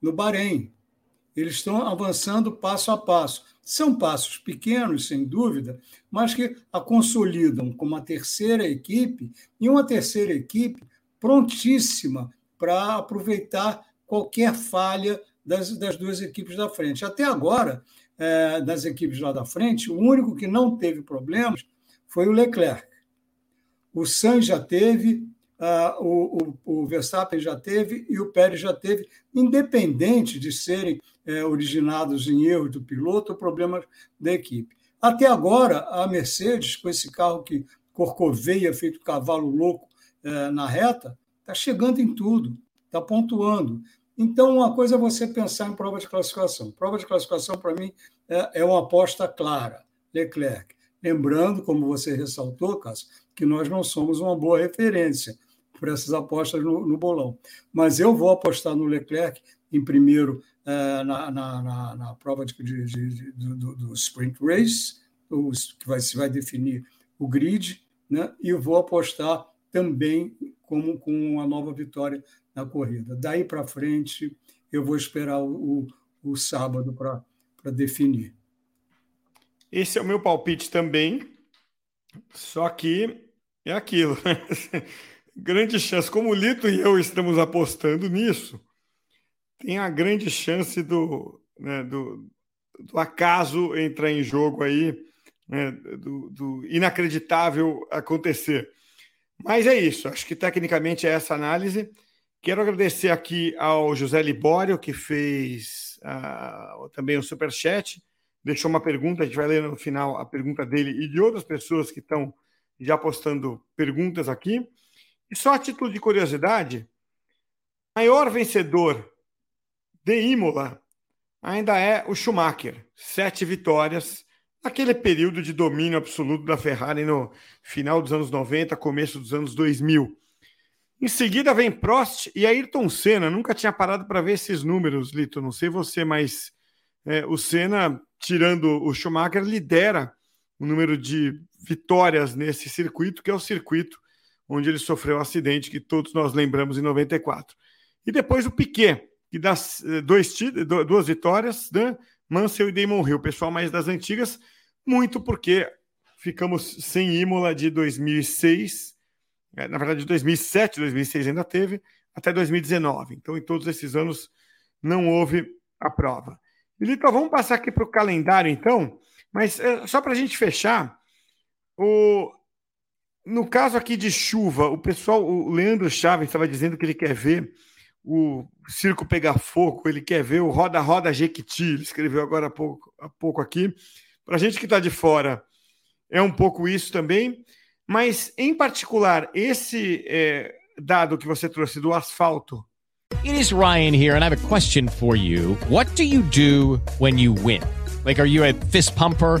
no Bahrein. Eles estão avançando passo a passo. São passos pequenos, sem dúvida, mas que a consolidam como uma terceira equipe e uma terceira equipe prontíssima para aproveitar qualquer falha das, das duas equipes da frente. Até agora, é, das equipes lá da frente, o único que não teve problemas foi o Leclerc. O Sainz já teve, uh, o, o, o, Verstappen já teve e o Pérez já teve, independente de serem é, originados em erros do piloto ou problemas da equipe. Até agora, a Mercedes, com esse carro que corcoveia, feito cavalo louco é, na reta, está chegando em tudo, está pontuando. Então, uma coisa é você pensar em prova de classificação. Prova de classificação, para mim, é, é uma aposta clara. Leclerc. Lembrando, como você ressaltou, Cássio, que nós não somos uma boa referência para essas apostas no, no bolão. Mas eu vou apostar no Leclerc em primeiro é, na, na, na, na, prova de, de, de, do, do, Sprint Race, que vai, se vai definir o grid, né? e vou apostar também como com a nova vitória na corrida. Daí para frente, eu vou esperar o, o, o sábado para definir. Esse é o meu palpite também, só que é aquilo. grande chance, como o Lito e eu estamos apostando nisso, tem a grande chance do, né, do, do, acaso entrar em jogo aí, né, do, do inacreditável acontecer. Mas é isso, acho que tecnicamente é essa análise. Quero agradecer aqui ao José Libório, que fez uh, também o um superchat, deixou uma pergunta, a gente vai ler no final a pergunta dele e de outras pessoas que estão já postando perguntas aqui. E só a título de curiosidade, maior vencedor de Imola ainda é o Schumacher, sete vitórias, naquele período de domínio absoluto da Ferrari no final dos anos 90, começo dos anos 2000. Em seguida vem Prost e Ayrton Senna. Nunca tinha parado para ver esses números, Lito. Não sei você, mas é, o Senna, tirando o Schumacher, lidera o número de vitórias nesse circuito, que é o circuito onde ele sofreu o acidente que todos nós lembramos em 94. E depois o Piquet, que dá eh, dois, duas vitórias, né? Mansell e Damon Hill, pessoal mais das antigas, muito porque ficamos sem Imola de 2006 é, na verdade, de 2007, 2006 ainda teve, até 2019. Então, em todos esses anos, não houve a prova. Lito, vamos passar aqui para o calendário, então. Mas é, só para a gente fechar, o... no caso aqui de chuva, o pessoal, o Leandro Chaves estava dizendo que ele quer ver o circo pegar fogo, ele quer ver o roda-roda Jequiti, ele escreveu agora há pouco, há pouco aqui. Para a gente que está de fora, é um pouco isso também. Mas, em particular, esse é, dado que você trouxe do asfalto. It is Ryan here, and I have a question for you. What do you do when you win? Like, are you a fist pumper?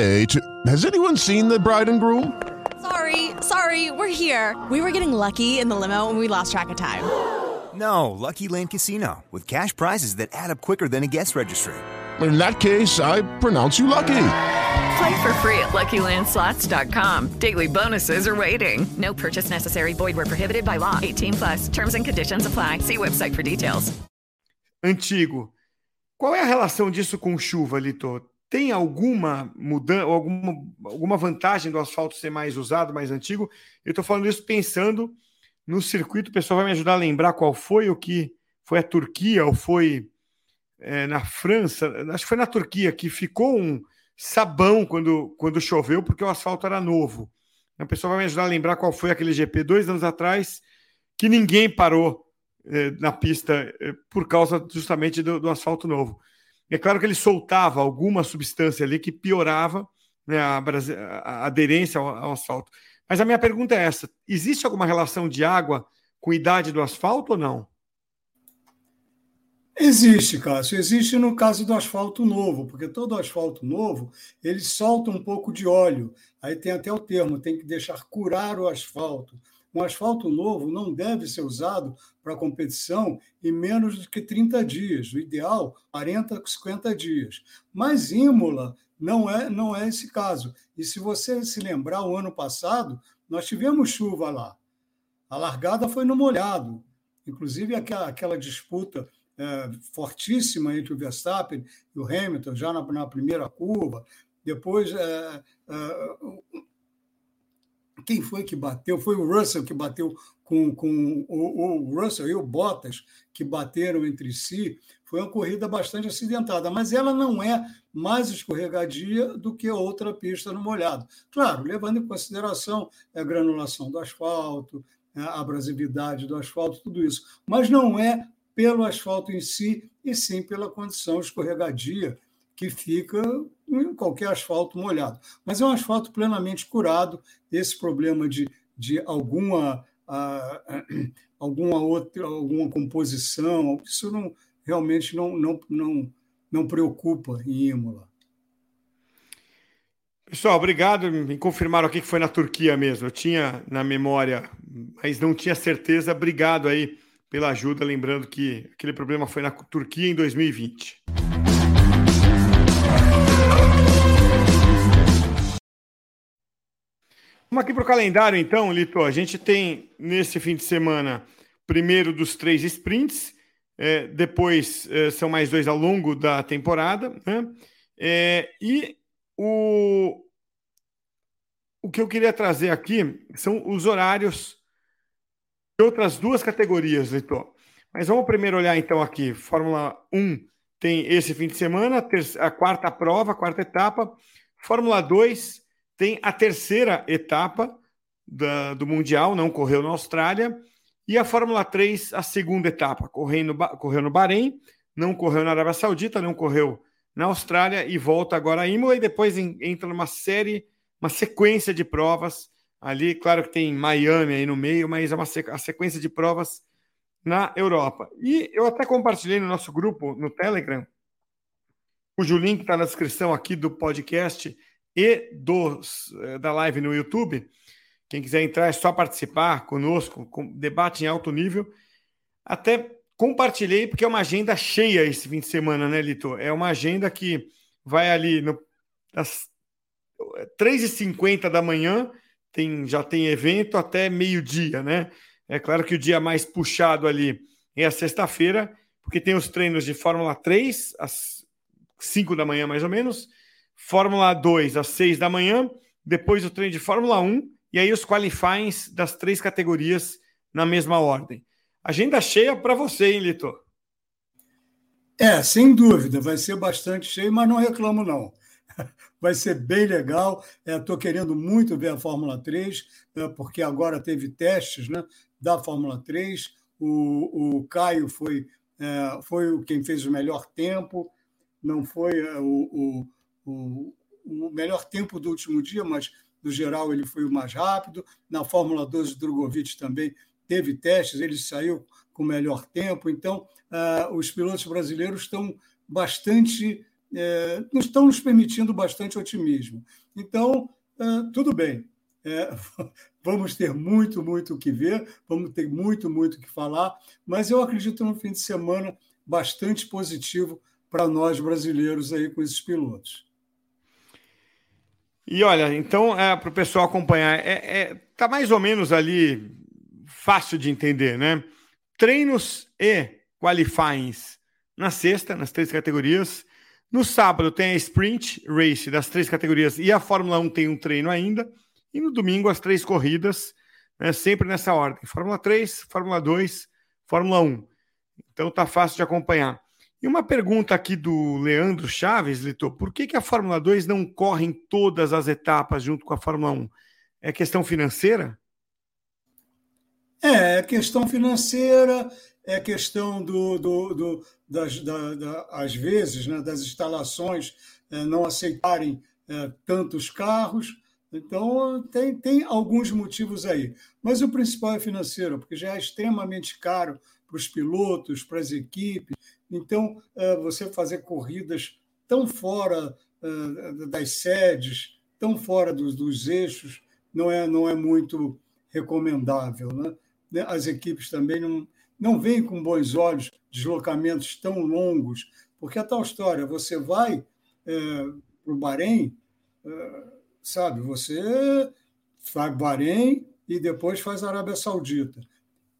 today to. Has anyone seen the bride and groom? Sorry, sorry, we're here. We were getting lucky in the limo and we lost track of time. No, Lucky Land Casino, with cash prizes that add up quicker than a guest registry. In that case, I pronounce you lucky. Play for free at LuckyLandSlots.com. Daily bonuses are waiting. No purchase necessary. Void where prohibited by law. 18 plus. Terms and conditions apply. See website for details. Antigo. Qual é a relação disso com chuva, Lito? Tem alguma mudança, alguma, alguma vantagem do asfalto ser mais usado, mais antigo? Eu estou falando isso pensando no circuito. O pessoal vai me ajudar a lembrar qual foi o que foi a Turquia ou foi é, na França. Acho que foi na Turquia que ficou um sabão quando, quando choveu, porque o asfalto era novo. O pessoal vai me ajudar a lembrar qual foi aquele GP dois anos atrás que ninguém parou eh, na pista eh, por causa justamente do, do, asfalto novo. É claro que ele soltava alguma substância ali que piorava né, a, a, aderência ao, ao asfalto. Mas a minha pergunta é essa: existe alguma relação de água com a idade do asfalto ou não? Existe, Cássio. Existe no caso do asfalto novo, porque todo asfalto novo ele solta um pouco de óleo. Aí tem até o termo, tem que deixar curar o asfalto. Um asfalto novo não deve ser usado para competição em menos do que 30 dias. O ideal, 40, 50 dias. Mas Imola não é, não é esse caso. E se você se lembrar, o ano passado, nós tivemos chuva lá. A largada foi no molhado. Inclusive, aquela, aquela disputa é, fortíssima entre o Verstappen e o Hamilton, já na, na primeira curva. Depois, é, é, quem foi que bateu? Foi o Russell que bateu com, com o, o, Russell e o Bottas, que bateram entre si. Foi uma corrida bastante acidentada, mas ela não é mais escorregadia do que outra pista no molhado. Claro, levando em consideração a granulação do asfalto, a abrasividade do asfalto, tudo isso. Mas não é pelo asfalto em si, e sim pela condição escorregadia que fica em qualquer asfalto molhado. Mas é um asfalto plenamente curado. Esse problema de, de alguma, uh, alguma outra alguma composição, isso não, realmente não, não, não, não preocupa em Imola. Pessoal, obrigado. Me confirmaram aqui que foi na Turquia mesmo. Eu tinha na memória, mas não tinha certeza. Obrigado aí pela ajuda, lembrando que aquele problema foi na Turquia em 2020. Vamos aqui para o calendário, então, Lito. A gente tem nesse fim de semana, primeiro dos três sprints, é, depois é, são mais dois ao longo da temporada, né? É, e o, o que eu queria trazer aqui são os horários outras duas categorias, Litor. Mas vamos primeiro olhar então aqui. Fórmula 1 tem esse fim de semana, a quarta prova, a quarta etapa. Fórmula 2 tem a terceira etapa da, do Mundial, não correu na Austrália. E a Fórmula 3, a segunda etapa, correu no, correu no Bahrein, não correu na Arábia Saudita, não correu na Austrália e volta agora a Imola e depois entra numa série, uma sequência de provas Ali, claro que tem Miami aí no meio, mas é uma a sequência de provas na Europa. E eu até compartilhei no nosso grupo no Telegram, cujo link está na descrição aqui do podcast e dos, eh, da live no YouTube. Quem quiser entrar é só participar conosco, com debate em alto nível. Até compartilhei, porque é uma agenda cheia esse fim de semana, né, Lito? É uma agenda que vai ali no, das 3h50 da manhã tem, já tem evento até meio-dia, né? É claro que o dia mais puxado ali é a sexta-feira, porque tem os treinos de Fórmula 3, às 5 da manhã mais ou menos, Fórmula 2 às 6 da manhã, depois o treino de Fórmula 1 e aí os qualifies das três categorias na mesma ordem. Agenda cheia para você, hein, Lito? É, sem dúvida, vai ser bastante cheio, mas não reclamo não vai ser bem legal. Estou é, querendo muito ver a Fórmula 3, é, porque agora teve testes né, da Fórmula 3. O, o Caio foi, é, foi quem fez o melhor tempo, não foi é, o, o, o, melhor tempo do último dia, mas no geral ele foi o mais rápido. Na Fórmula 12, o Drogovic também teve testes, ele saiu com o melhor tempo. Então, uh, os pilotos brasileiros estão bastante é, estão nos permitindo bastante otimismo. Então, é, tudo bem. É, vamos ter muito, muito o que ver, vamos ter muito, muito o que falar, mas eu acredito no fim de semana bastante positivo para nós brasileiros aí com esses pilotos. E olha, então, é, para o pessoal acompanhar, é, é, tá mais ou menos ali fácil de entender, né? Treinos e qualifyings na sexta, nas três categorias, no sábado tem a Sprint Race das três categorias e a Fórmula 1 tem um treino ainda. E no domingo as três corridas, né, sempre nessa ordem: Fórmula 3, Fórmula 2, Fórmula 1. Então tá fácil de acompanhar. E uma pergunta aqui do Leandro Chaves, Litor: por que, que a Fórmula 2 não corre em todas as etapas junto com a Fórmula 1? É questão financeira? É, é questão financeira, é questão do, do, do das, da, da, às vezes, né, das instalações é, não aceitarem é, tantos carros. Então, tem, tem alguns motivos aí. Mas o principal é financeiro, porque já é extremamente caro para os pilotos, para as equipes. Então, é, você fazer corridas tão fora é, das sedes, tão fora dos, dos eixos, não é, não é muito recomendável. Né? As equipes também não, não veem com bons olhos deslocamentos tão longos, porque a tal história, você vai é, para o Bahrein, é, sabe, você vai Bahrein e depois faz Arábia Saudita.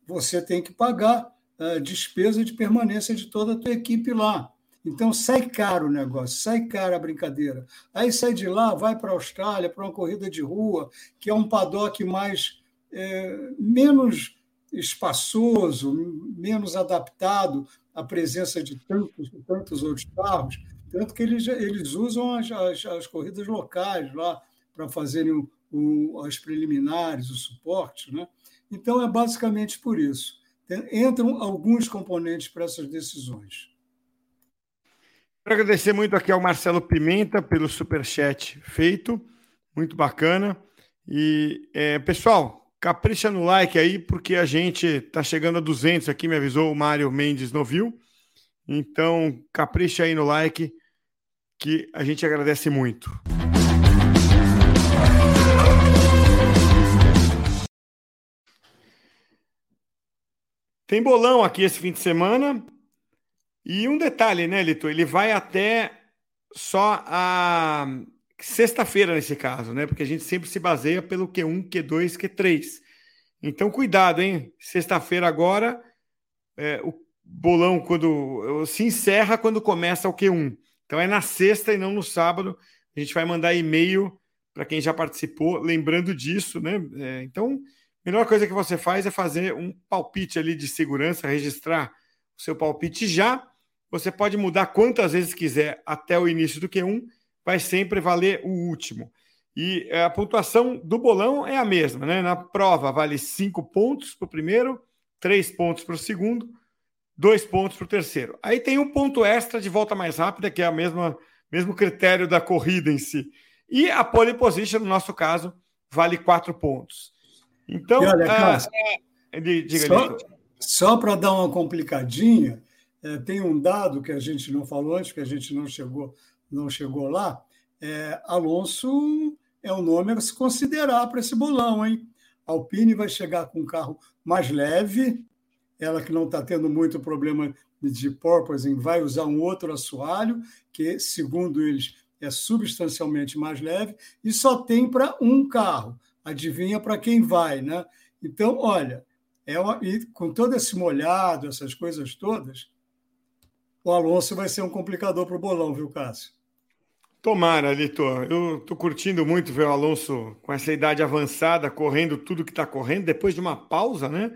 Você tem que pagar a é, despesa de permanência de toda a tua equipe lá. Então sai caro o negócio, sai caro a brincadeira. Aí sai de lá, vai para a Austrália, para uma corrida de rua, que é um paddock mais é, menos espaçoso, menos adaptado à presença de tantos, tantos outros carros, tanto que eles, eles usam as, as, as corridas locais lá para fazerem o, o, as preliminares, o suporte. Né? Então, é basicamente por isso. Entram alguns componentes para essas decisões. Quero agradecer muito aqui ao Marcelo Pimenta pelo superchat feito, muito bacana. E, é, pessoal, capricha no like aí, porque a gente está chegando a 200 aqui, me avisou o Mário Mendes Novil. Então, capricha aí no like, que a gente agradece muito. Tem bolão aqui esse fim de semana. E um detalhe, né, Lito? Ele vai até só a sexta-feira nesse caso, né? Porque a gente sempre se baseia pelo Q1, Q2, Q3. Então, cuidado, hein? Sexta-feira agora, é, o bolão quando se encerra quando começa o Q1. Então é na sexta e não no sábado. A gente vai mandar e-mail para quem já participou, lembrando disso, né? É, então, melhor coisa que você faz é fazer um palpite ali de segurança, registrar o seu palpite já. Você pode mudar quantas vezes quiser até o início do Q1, vai sempre valer o último. E é, a pontuação do bolão é a mesma, né? Na prova vale cinco pontos para o primeiro, três pontos para o segundo, dois pontos para o terceiro. Aí tem um ponto extra de volta mais rápida, que é o mesmo critério da corrida em si. E a pole position, no nosso caso, vale quatro pontos. Então, olha, ah, é, diga, só, só para dar uma complicadinha, é, tem um dado que a gente não falou antes, que a gente não chegou, não chegou lá. É, Alonso é um nome a se considerar para esse bolão, hein? Alpine vai chegar com um carro mais leve, ela que não está tendo muito problema de porpoising vai usar um outro assoalho, que, segundo eles, é substancialmente mais leve, e só tem para um carro. Adivinha para quem vai, né? Então, olha, é uma, e com todo esse molhado, essas coisas todas, o Alonso vai ser um complicador para o bolão, viu, Cássio? Tomara, Litor. Eu estou curtindo muito ver o Alonso com essa idade avançada, correndo tudo que está correndo, depois de uma pausa, né?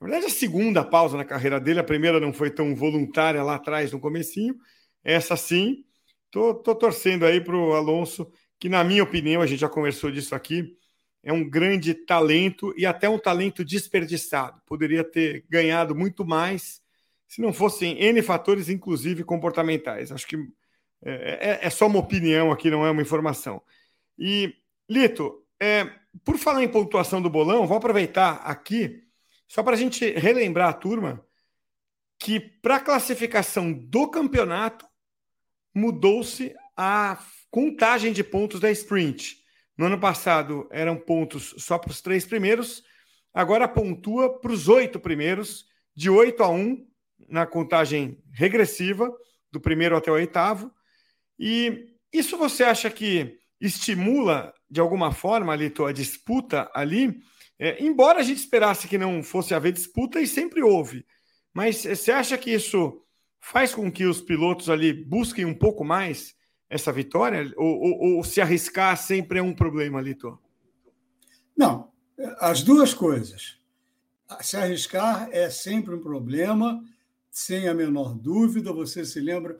Na verdade, a segunda pausa na carreira dele, a primeira não foi tão voluntária lá atrás, no comecinho. Essa sim. Tô torcendo aí para o Alonso, que na minha opinião, a gente já conversou disso aqui, é um grande talento e até um talento desperdiçado. Poderia ter ganhado muito mais se não fossem N fatores, inclusive comportamentais. Acho que é, é, é só uma opinião aqui, não é uma informação. E, Lito, é, por falar em pontuação do bolão, vou aproveitar aqui, só para a gente relembrar a turma, que para a classificação do campeonato mudou-se a contagem de pontos da sprint. No ano passado eram pontos só para os três primeiros, agora pontua para os oito primeiros, de 8 a 1, na contagem regressiva, do primeiro até o oitavo. E isso você acha que estimula, de alguma forma, ali, a disputa ali? É, embora a gente esperasse que não fosse haver disputa, e sempre houve. Mas você acha que isso faz com que os pilotos ali busquem um pouco mais essa vitória? Ou, ou, ou se arriscar sempre é um problema, Lito? Não, as duas coisas. Se arriscar é sempre um problema sem a menor dúvida. Você se lembra?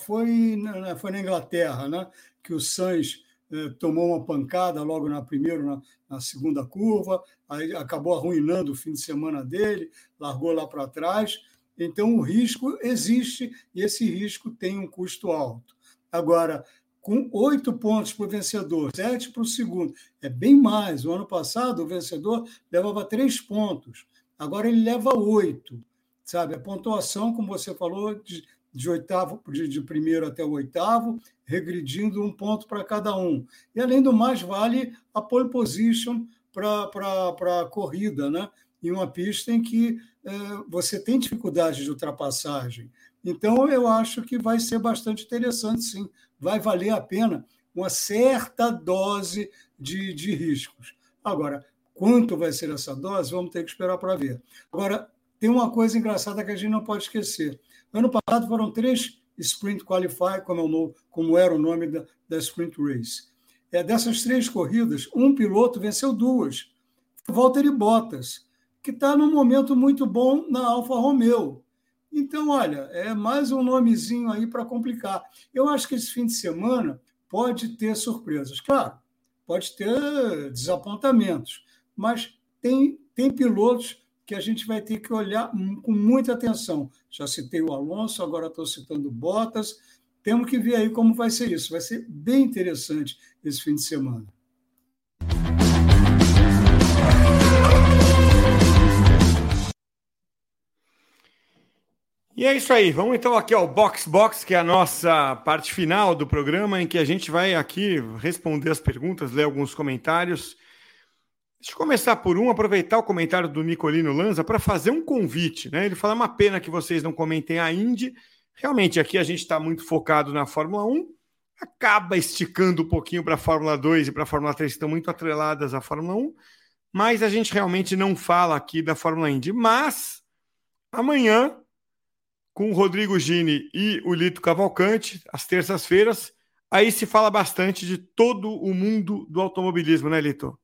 foi, na, foi na Inglaterra, né? que o Sainz eh, tomou uma pancada logo na primeira, na, na, segunda curva, aí acabou arruinando o fim de semana dele, largou lá para trás. Então, o risco existe e esse risco tem um custo alto. Agora, com oito pontos para o vencedor, sete para o segundo, é bem mais. O ano passado, o vencedor levava três pontos, agora ele leva oito. Sabe? A pontuação, como você falou, de, de oitavo, de, de primeiro até o oitavo, regredindo um ponto para cada um. E, além do mais, vale a pole position para a corrida, né? em uma pista em que é, você tem dificuldade de ultrapassagem. Então, eu acho que vai ser bastante interessante, sim. Vai valer a pena uma certa dose de, de riscos. Agora, quanto vai ser essa dose, vamos ter que esperar para ver. Agora, tem uma coisa engraçada que a gente não pode esquecer. Ano passado foram três Sprint Qualify, como, é como era o nome da, da Sprint Race. É, dessas três corridas, um piloto venceu duas. Valtteri Bottas, que está num momento muito bom na Alfa Romeo. Então, olha, é mais um nomezinho aí para complicar. Eu acho que esse fim de semana pode ter surpresas. Claro, pode ter desapontamentos, mas tem, tem pilotos que a gente vai ter que olhar com muita atenção. Já citei o Alonso, agora estou citando Bottas. Temos que ver aí como vai ser isso. Vai ser bem interessante esse fim de semana. E é isso aí. Vamos então aqui ao Box Box, que é a nossa parte final do programa, em que a gente vai aqui responder as perguntas, ler alguns comentários. Deixa eu começar por um, aproveitar o comentário do Nicolino Lanza para fazer um convite. Né? Ele fala: é uma pena que vocês não comentem a Indy. Realmente, aqui a gente está muito focado na Fórmula 1, acaba esticando um pouquinho para a Fórmula 2 e para a Fórmula 3, que estão muito atreladas à Fórmula 1, mas a gente realmente não fala aqui da Fórmula Indy. Mas amanhã com o Rodrigo Gini e o Lito Cavalcante, às terças-feiras. Aí se fala bastante de todo o mundo do automobilismo, né, Lito?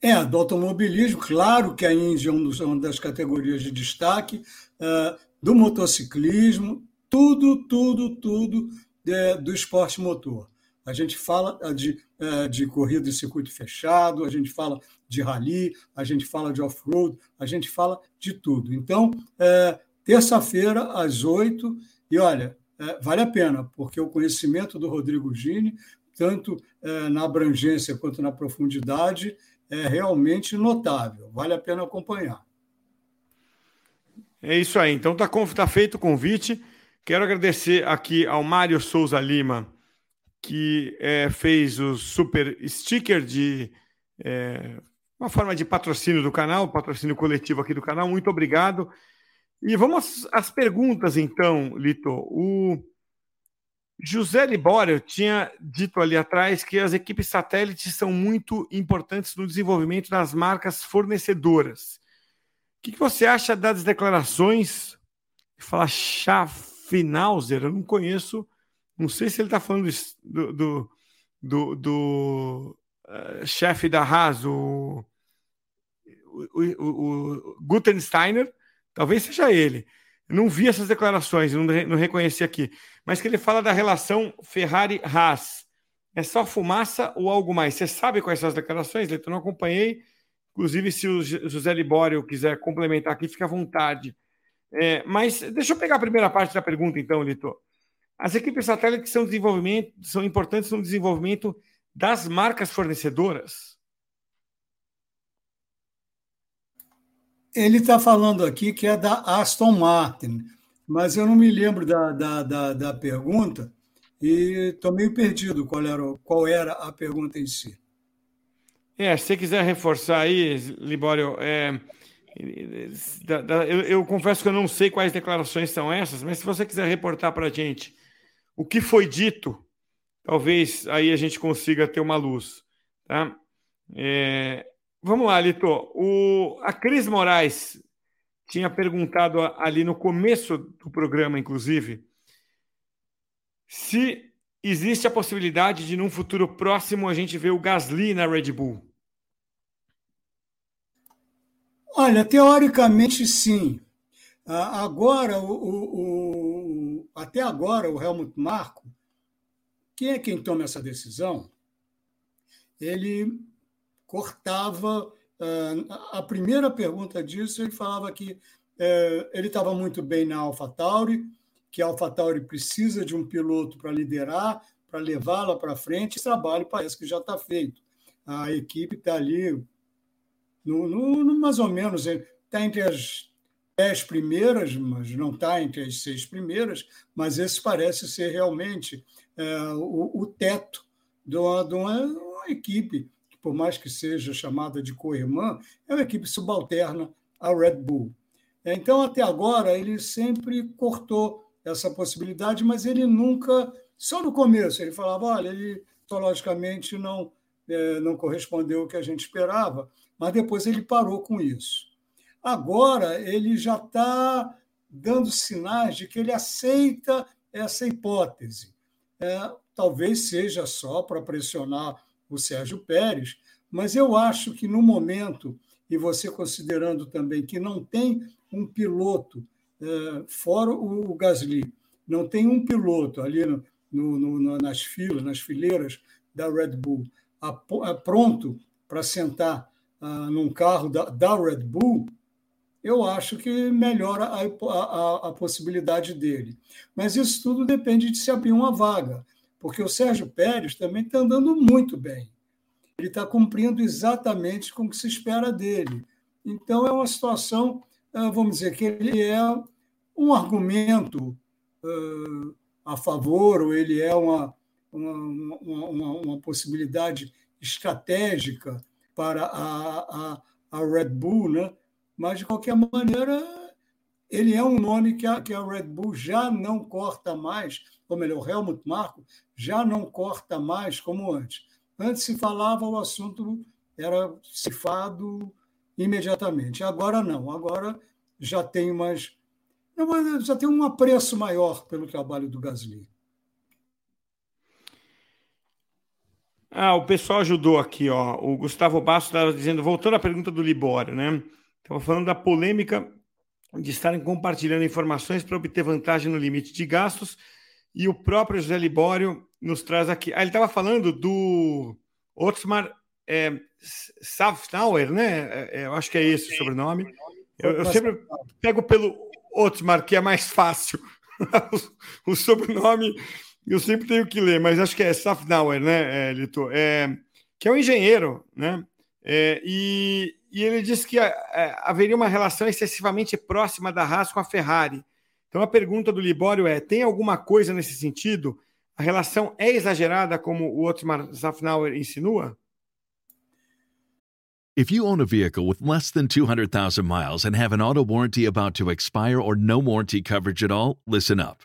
É, do automobilismo, claro que a Índia é uma das categorias de destaque, uh, do motociclismo, tudo, tudo, tudo de, do esporte motor. A gente fala de, uh, de corrida em circuito fechado, a gente fala de rally, a gente fala de off-road, a gente fala de tudo. Então, uh, terça-feira, às oito. E olha, é, vale a pena, porque o conhecimento do Rodrigo Gini, tanto é, na abrangência quanto na profundidade, é realmente notável. Vale a pena acompanhar. É isso aí. Então está tá feito o convite. Quero agradecer aqui ao Mário Souza Lima, que é, fez o super sticker de é, uma forma de patrocínio do canal, patrocínio coletivo aqui do canal. Muito obrigado. E vamos às perguntas, então, Lito. O José Libório tinha dito ali atrás que as equipes satélites são muito importantes no desenvolvimento das marcas fornecedoras. O que, você acha das declarações? Fala Schaffenhauser, eu não conheço, não sei se ele está falando do, do, do, do uh, chefe da Haas, o, o, o, o Gutensteiner, Talvez seja ele. Eu não vi essas declarações, não, não reconheci aqui. Mas que ele fala da relação Ferrari-Haas. É só fumaça ou algo mais? Você sabe quais são as declarações, Leito? Eu não acompanhei. Inclusive, se o José Libório quiser complementar aqui, fica à vontade. É, mas deixa eu pegar a primeira parte da pergunta, então, Lito. As equipes satélites são, desenvolvimento, são importantes no desenvolvimento das marcas fornecedoras? Ele está falando aqui que é da Aston Martin, mas eu não me lembro da, da, da, da pergunta e estou meio perdido qual era, qual era a pergunta em si. É, se você quiser reforçar aí, Libório, é, eu, eu, confesso que eu não sei quais declarações são essas, mas se você quiser reportar para a gente o que foi dito, talvez aí a gente consiga ter uma luz. Tá? É, Vamos lá, Lito. O, a Cris Moraes tinha perguntado ali no começo do programa, inclusive, se existe a possibilidade de, num futuro próximo, a gente ver o Gasly na Red Bull. Olha, teoricamente sim. Agora, o, o, o, até agora, o Helmut Marko quem é quem toma essa decisão, ele cortava. A primeira pergunta disso, ele falava que ele estava muito bem na AlphaTauri, que a AlphaTauri precisa de um piloto para liderar, para levá-la para frente. Esse trabalho parece que já está feito. A equipe está ali, no, no, no, mais ou menos, está entre as dez primeiras, mas não está entre as seis primeiras, mas esse parece ser realmente é, o, o, teto de uma, de uma, uma equipe, por mais que seja chamada de co-irmã, é uma equipe subalterna à Red Bull. Então, até agora, ele sempre cortou essa possibilidade, mas ele nunca, só no começo, ele falava: olha, ele psicologicamente não, é, não correspondeu ao que a gente esperava, mas depois ele parou com isso. Agora, ele já está dando sinais de que ele aceita essa hipótese. É, talvez seja só para pressionar o Sérgio Pérez, mas eu acho que no momento, e você considerando também que não tem um piloto, é, fora o Gasly, não tem um piloto ali no, no, no, nas filas, nas fileiras da Red Bull, a, a, pronto para sentar ah, num carro da, da Red Bull, eu acho que melhora a, a, a, possibilidade dele. Mas isso tudo depende de se abrir uma vaga, porque o Sérgio Pérez também está andando muito bem. Ele está cumprindo exatamente com o que se espera dele. Então, é uma situação, ah, vamos dizer, que ele é um argumento uh, a favor, ou ele é uma, uma, uma, uma possibilidade estratégica para a, a, a Red Bull, né? mas, de qualquer maneira, ele é um nome que a, que a Red Bull já não corta mais, ou melhor, o Helmut Marko já não corta mais como antes. Antes se falava, o assunto era cifado imediatamente. Agora não, agora já tem mais. Já tem um apreço maior pelo trabalho do Gasly. Ah, o pessoal ajudou aqui, ó. O Gustavo Bastos estava dizendo, voltando à pergunta do Libório, né? Estava falando da polêmica de estarem compartilhando informações para obter vantagem no limite de gastos. E o próprio José Libório nos traz aqui. Ah, ele estava falando do Otmar é, Safnauer, né? É, é, eu acho que é esse o sobrenome. Eu, eu sempre pego pelo Otmar, que é mais fácil. o, sobrenome eu sempre tenho que ler, mas acho que é Safnauer, né, é, Lito? É, que é um engenheiro, né? É, e, e ele disse que haveria uma relação excessivamente próxima da Haas com a Ferrari. Então a pergunta do Libório é: tem alguma coisa nesse sentido? A relação é exagerada, como o Otmar Zafnauer insinua? If you own a vehicle with less than 200,000 miles and have an auto warranty about to expire or no warranty coverage at all, listen up.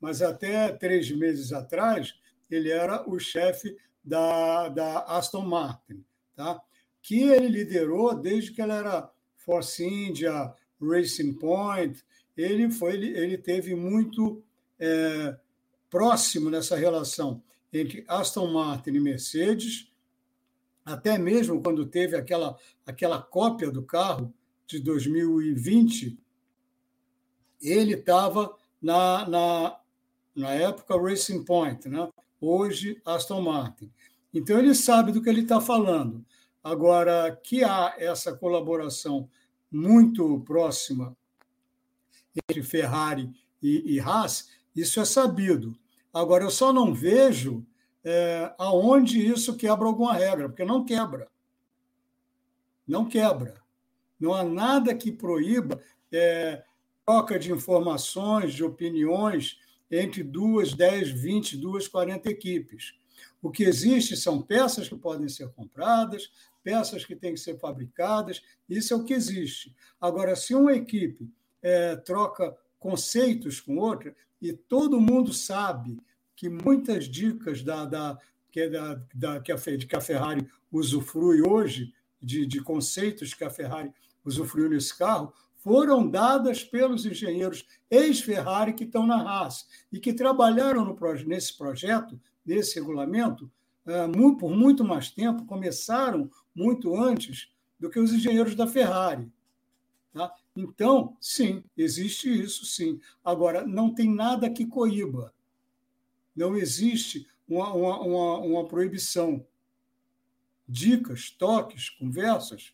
mas até três meses atrás ele era o chefe da, da Aston Martin, tá? que ele liderou desde que ela era Force India, Racing Point. Ele, foi, ele, ele teve muito é, próximo nessa relação entre Aston Martin e Mercedes, até mesmo quando teve aquela, aquela cópia do carro de 2020, ele estava na, na, na época Racing Point, né? hoje Aston Martin. Então ele sabe do que ele está falando. Agora, que há essa colaboração muito próxima entre Ferrari e, e Haas, isso é sabido. Agora, eu só não vejo é, aonde isso quebra alguma regra, porque não quebra. Não quebra. Não há nada que proíba é, troca de informações, de opiniões entre duas, dez, vinte, duas, quarenta equipes. O que existe são peças que podem ser compradas, peças que têm que ser fabricadas, isso é o que existe. Agora, se uma equipe é, troca conceitos com outra, e todo mundo sabe que muitas dicas da, da, que, é da, da, que, a, que a Ferrari usufrui hoje, de, de conceitos que a Ferrari usufruiu nesse carro, foram dadas pelos engenheiros ex-Ferrari que estão na Haas e que trabalharam no, nesse projeto, nesse regulamento, eh, por muito mais tempo, começaram muito antes do que os engenheiros da Ferrari. Tá? Então, sim, existe isso, sim. Agora, não tem nada que coíba. Não existe uma, uma, uma, uma proibição. Dicas, toques, conversas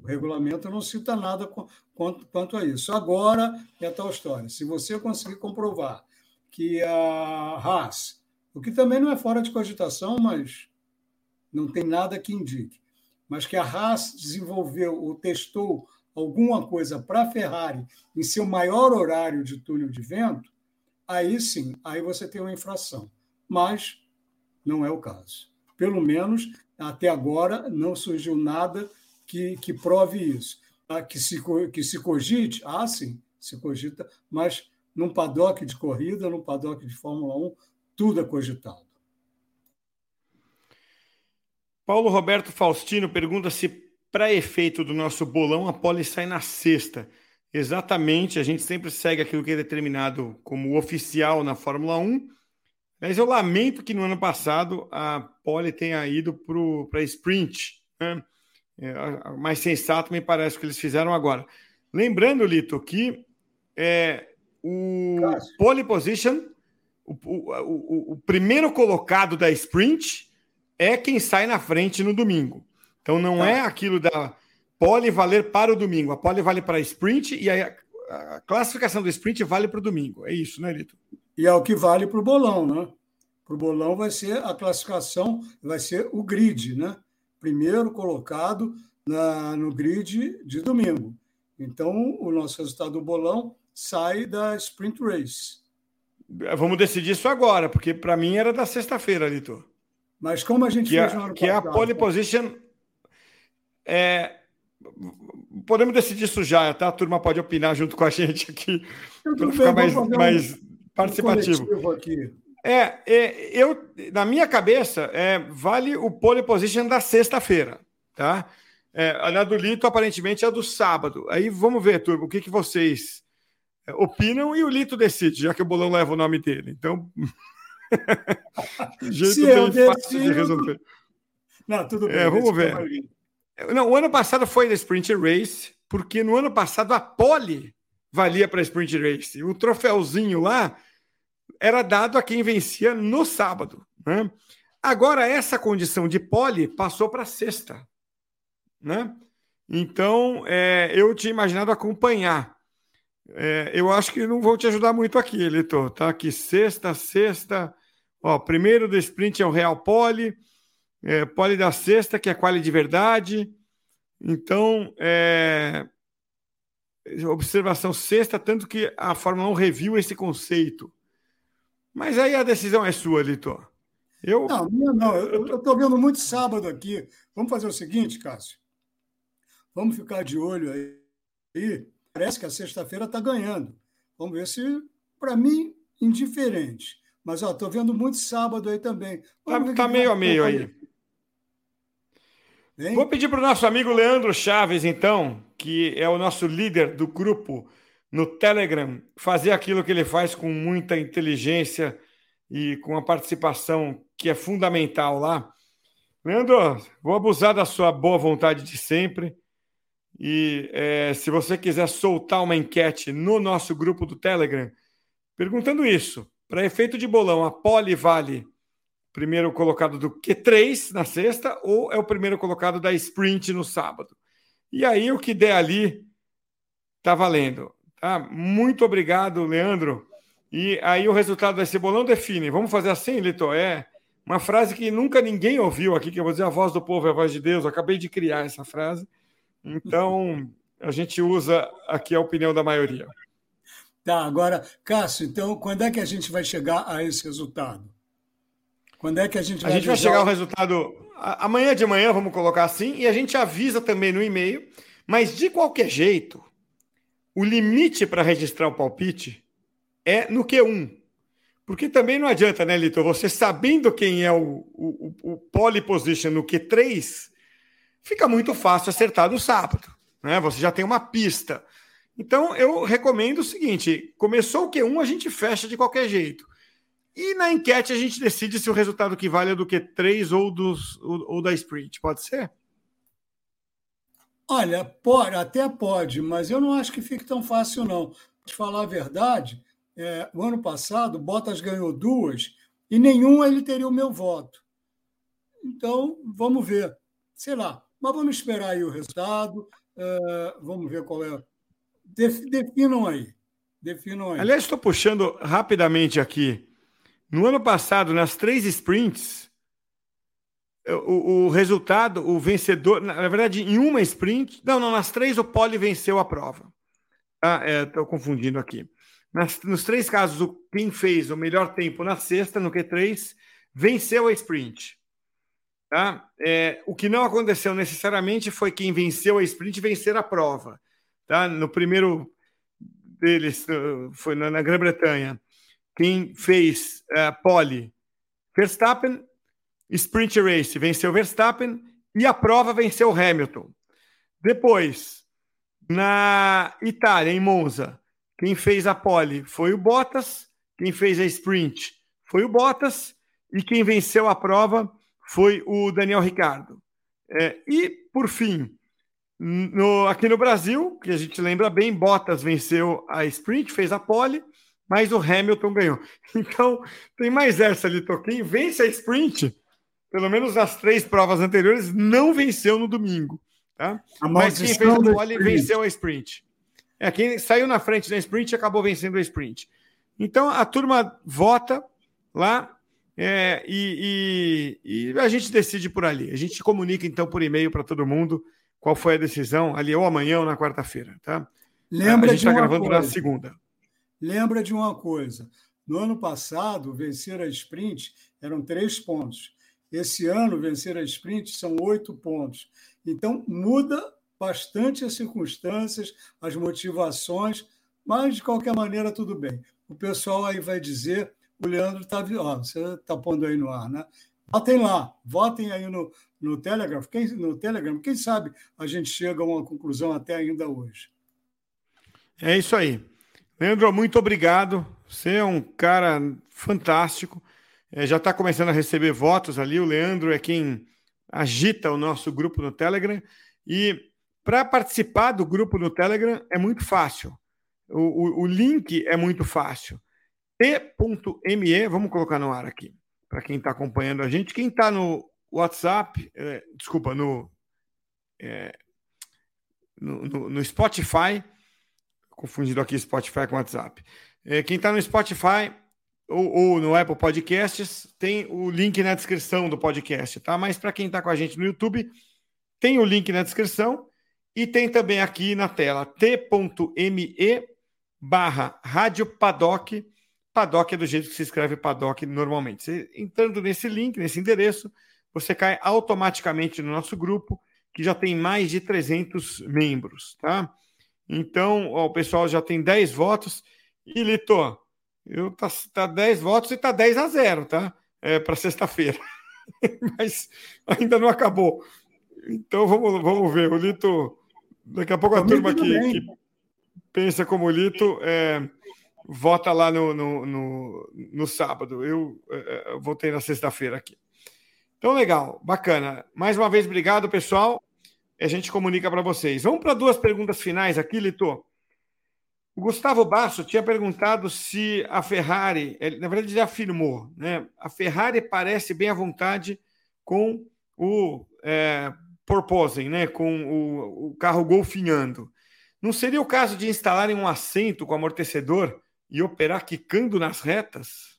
o regulamento não cita nada quanto, quanto a isso. Agora é tal história. Se você conseguir comprovar que a Haas, o que também não é fora de cogitação, mas não tem nada que indique, mas que a Haas desenvolveu ou testou alguma coisa para a Ferrari em seu maior horário de túnel de vento, aí sim, aí você tem uma infração. Mas não é o caso. Pelo menos até agora não surgiu nada que, que prove isso. Ah, que, se, que se cogite, ah, sim, se cogita, mas num paddock de corrida, num paddock de Fórmula 1, tudo é cogitado. Paulo Roberto Faustino pergunta se, para efeito do nosso bolão, a pole sai na sexta. Exatamente, a gente sempre segue aquilo que é determinado como oficial na Fórmula 1. Mas eu lamento que no ano passado a pole tenha ido para sprint. Né? É, mais sensato me parece que eles fizeram agora. Lembrando, Lito, que é, o Cássio. pole position, o, o, o, o, primeiro colocado da sprint é quem sai na frente no domingo. Então não tá. é aquilo da pole valer para o domingo. A pole vale para a sprint e a, a classificação do sprint vale para o domingo. É isso, né, Lito? E é o que vale para o bolão, né? Para o bolão vai ser a classificação, vai ser o grid, né? Primeiro colocado na, no grid de domingo. Então, o nosso resultado do bolão sai da sprint race. Vamos decidir isso agora, porque para mim era da sexta-feira, Litor. Mas como a gente que fez é, no ano Que passado, é a pole position. É, podemos decidir isso já, tá? A turma pode opinar junto com a gente aqui, para ficar mais, mais um, participativo. Um aqui. É, é, eu, na minha cabeça, é, vale o pole position da sexta-feira, tá? É, a do Lito, aparentemente, é do sábado. Aí vamos ver, turma, o que, que vocês é, opinam e o Lito decide, já que o bolão leva o nome dele. Então, jeito Se bem decido... fácil de resolver. Não, tudo bem. É, vamos ver. Não, o ano passado foi da Sprint Race, porque no ano passado a pole valia para a Sprint Race. O troféuzinho lá era dado a quem vencia no sábado. Né? Agora, essa condição de pole passou para sexta. Né? Então, é, eu tinha imaginado acompanhar. É, eu acho que não vou te ajudar muito aqui, Litor. Tá aqui sexta, sexta. Ó, primeiro do sprint é o Real Pole, é, pole da sexta, que é quali de verdade. Então, é, observação sexta, tanto que a Fórmula 1 reviu esse conceito. Mas aí a decisão é sua, Litor. Eu... Não, minha não. Eu estou vendo muito sábado aqui. Vamos fazer o seguinte, Cássio. Vamos ficar de olho aí. Parece que a sexta-feira está ganhando. Vamos ver se, para mim, indiferente. Mas estou vendo muito sábado aí também. Está tá meio a meio aí. Hein? Vou pedir para o nosso amigo Leandro Chaves, então, que é o nosso líder do grupo no Telegram fazer aquilo que ele faz com muita inteligência e com a participação que é fundamental lá. Leandro, vou abusar da sua boa vontade de sempre. E é, se você quiser soltar uma enquete no nosso grupo do Telegram, perguntando isso, para efeito de bolão, a Poli vale primeiro colocado do Q3 na sexta ou é o primeiro colocado da Sprint no sábado? E aí o que der ali tá valendo. Tá? Muito obrigado, Leandro. E aí o resultado desse bolão define. Vamos fazer assim, Lito? É uma frase que nunca ninguém ouviu aqui, que eu vou dizer a voz do povo é a voz de Deus. Eu acabei de criar essa frase. Então, a gente usa aqui a opinião da maioria. Tá, agora, Cássio, então, quando é que a gente vai chegar a esse resultado? Quando é que a gente vai A gente vai chegar ao resultado amanhã de manhã, vamos colocar assim, e a gente avisa também no e-mail, mas de qualquer jeito, o limite para registrar o palpite é no Q1. Porque também não adianta, né, Lito? Você sabendo quem é o, o, o pole position no Q3, fica muito fácil acertar no sábado. Né? Você já tem uma pista. Então, eu recomendo o seguinte: começou o Q1, a gente fecha de qualquer jeito. E na enquete a gente decide se o resultado que vale é do Q3 ou, dos, ou, ou da sprint. Pode ser? Olha, pode, até pode, mas eu não acho que fique tão fácil, não. Para falar a verdade, é, o ano passado, Bottas ganhou duas e nenhuma ele teria o meu voto. Então, vamos ver. Sei lá, mas vamos esperar aí o resultado, é, vamos ver qual é. Definam aí. Definam aí. Aliás, estou puxando rapidamente aqui. No ano passado, nas três sprints, o, o, resultado, o vencedor, na verdade, em uma sprint, não, não, nas três o Pole venceu a prova. Estou ah, é, confundindo aqui. Nas, nos três casos, o, quem fez o melhor tempo na sexta, no Q3, venceu a sprint. Tá? É, o que não aconteceu necessariamente foi quem venceu a sprint vencer a prova. Tá? No primeiro deles, foi na, na Grã-Bretanha, quem fez uh, pole, Verstappen, Sprint Race venceu Verstappen e a prova venceu Hamilton. Depois, na Itália, em Monza, quem fez a pole foi o Bottas, quem fez a sprint foi o Bottas e quem venceu a prova foi o Daniel Ricardo. É, e, por fim, no, aqui no Brasil, que a gente lembra bem, Bottas venceu a sprint, fez a pole, mas o Hamilton ganhou. Então, tem mais essa ali, Quem vence a sprint pelo menos nas três provas anteriores, não venceu no domingo. Tá? Mas quem fez o pole venceu a sprint. É, quem saiu na frente da sprint acabou vencendo a sprint. Então a turma vota lá é, e, e, e, a gente decide por ali. A gente comunica então por e-mail para todo mundo qual foi a decisão ali ou amanhã ou na quarta-feira. Tá? Lembra a gente está gravando coisa. na segunda. Lembra de uma coisa: no ano passado, vencer a sprint eram três pontos. Esse ano, vencer a sprint são oito pontos. Então, muda bastante as circunstâncias, as motivações, mas, de qualquer maneira, tudo bem. O pessoal aí vai dizer, o Leandro está... Você está pondo aí no ar, né? Votem lá, votem aí no, no Telegram. Quem, no Telegram. Quem sabe a gente chega a uma conclusão até ainda hoje. É isso aí. Leandro, muito obrigado. Você é um cara fantástico. É, já está começando a receber votos ali. O Leandro é quem agita o nosso grupo no Telegram. E para participar do grupo no Telegram é muito fácil. O, o, o link é muito fácil. T.me, vamos colocar no ar aqui, para quem está acompanhando a gente. Quem está no WhatsApp, é, desculpa, no, é, no, no, no, Spotify, confundindo aqui Spotify com WhatsApp. É, quem está no Spotify, ou, ou, no Apple Podcasts, tem o link na descrição do podcast, tá? Mas para quem está com a gente no YouTube, tem o link na descrição e tem também aqui na tela t.me barra Rádio Paddock. Paddock é do jeito que se escreve Paddock normalmente. Você, entrando nesse link, nesse endereço, você cai automaticamente no nosso grupo, que já tem mais de 300 membros, tá? Então, ó, o pessoal já tem 10 votos. E, Lito, eu tá, tá 10 votos e tá 10 a 0, tá? É, para sexta-feira. Mas ainda não acabou. Então vamos, vamos ver. O Lito. Daqui a pouco a turma que, que, pensa como o Lito é, vota lá no, no, no, no sábado. Eu, é, é votei na sexta-feira aqui. Então, legal, bacana. Mais uma vez, obrigado, pessoal. A gente comunica para vocês. Vamos para duas perguntas finais aqui, Lito. O Gustavo Basso tinha perguntado se a Ferrari, ele, na verdade, já afirmou, né? A Ferrari parece bem à vontade com o é, Porpoising, né? Com o, o carro golfinhando. Não seria o caso de instalarem um assento com amortecedor e operar quicando nas retas?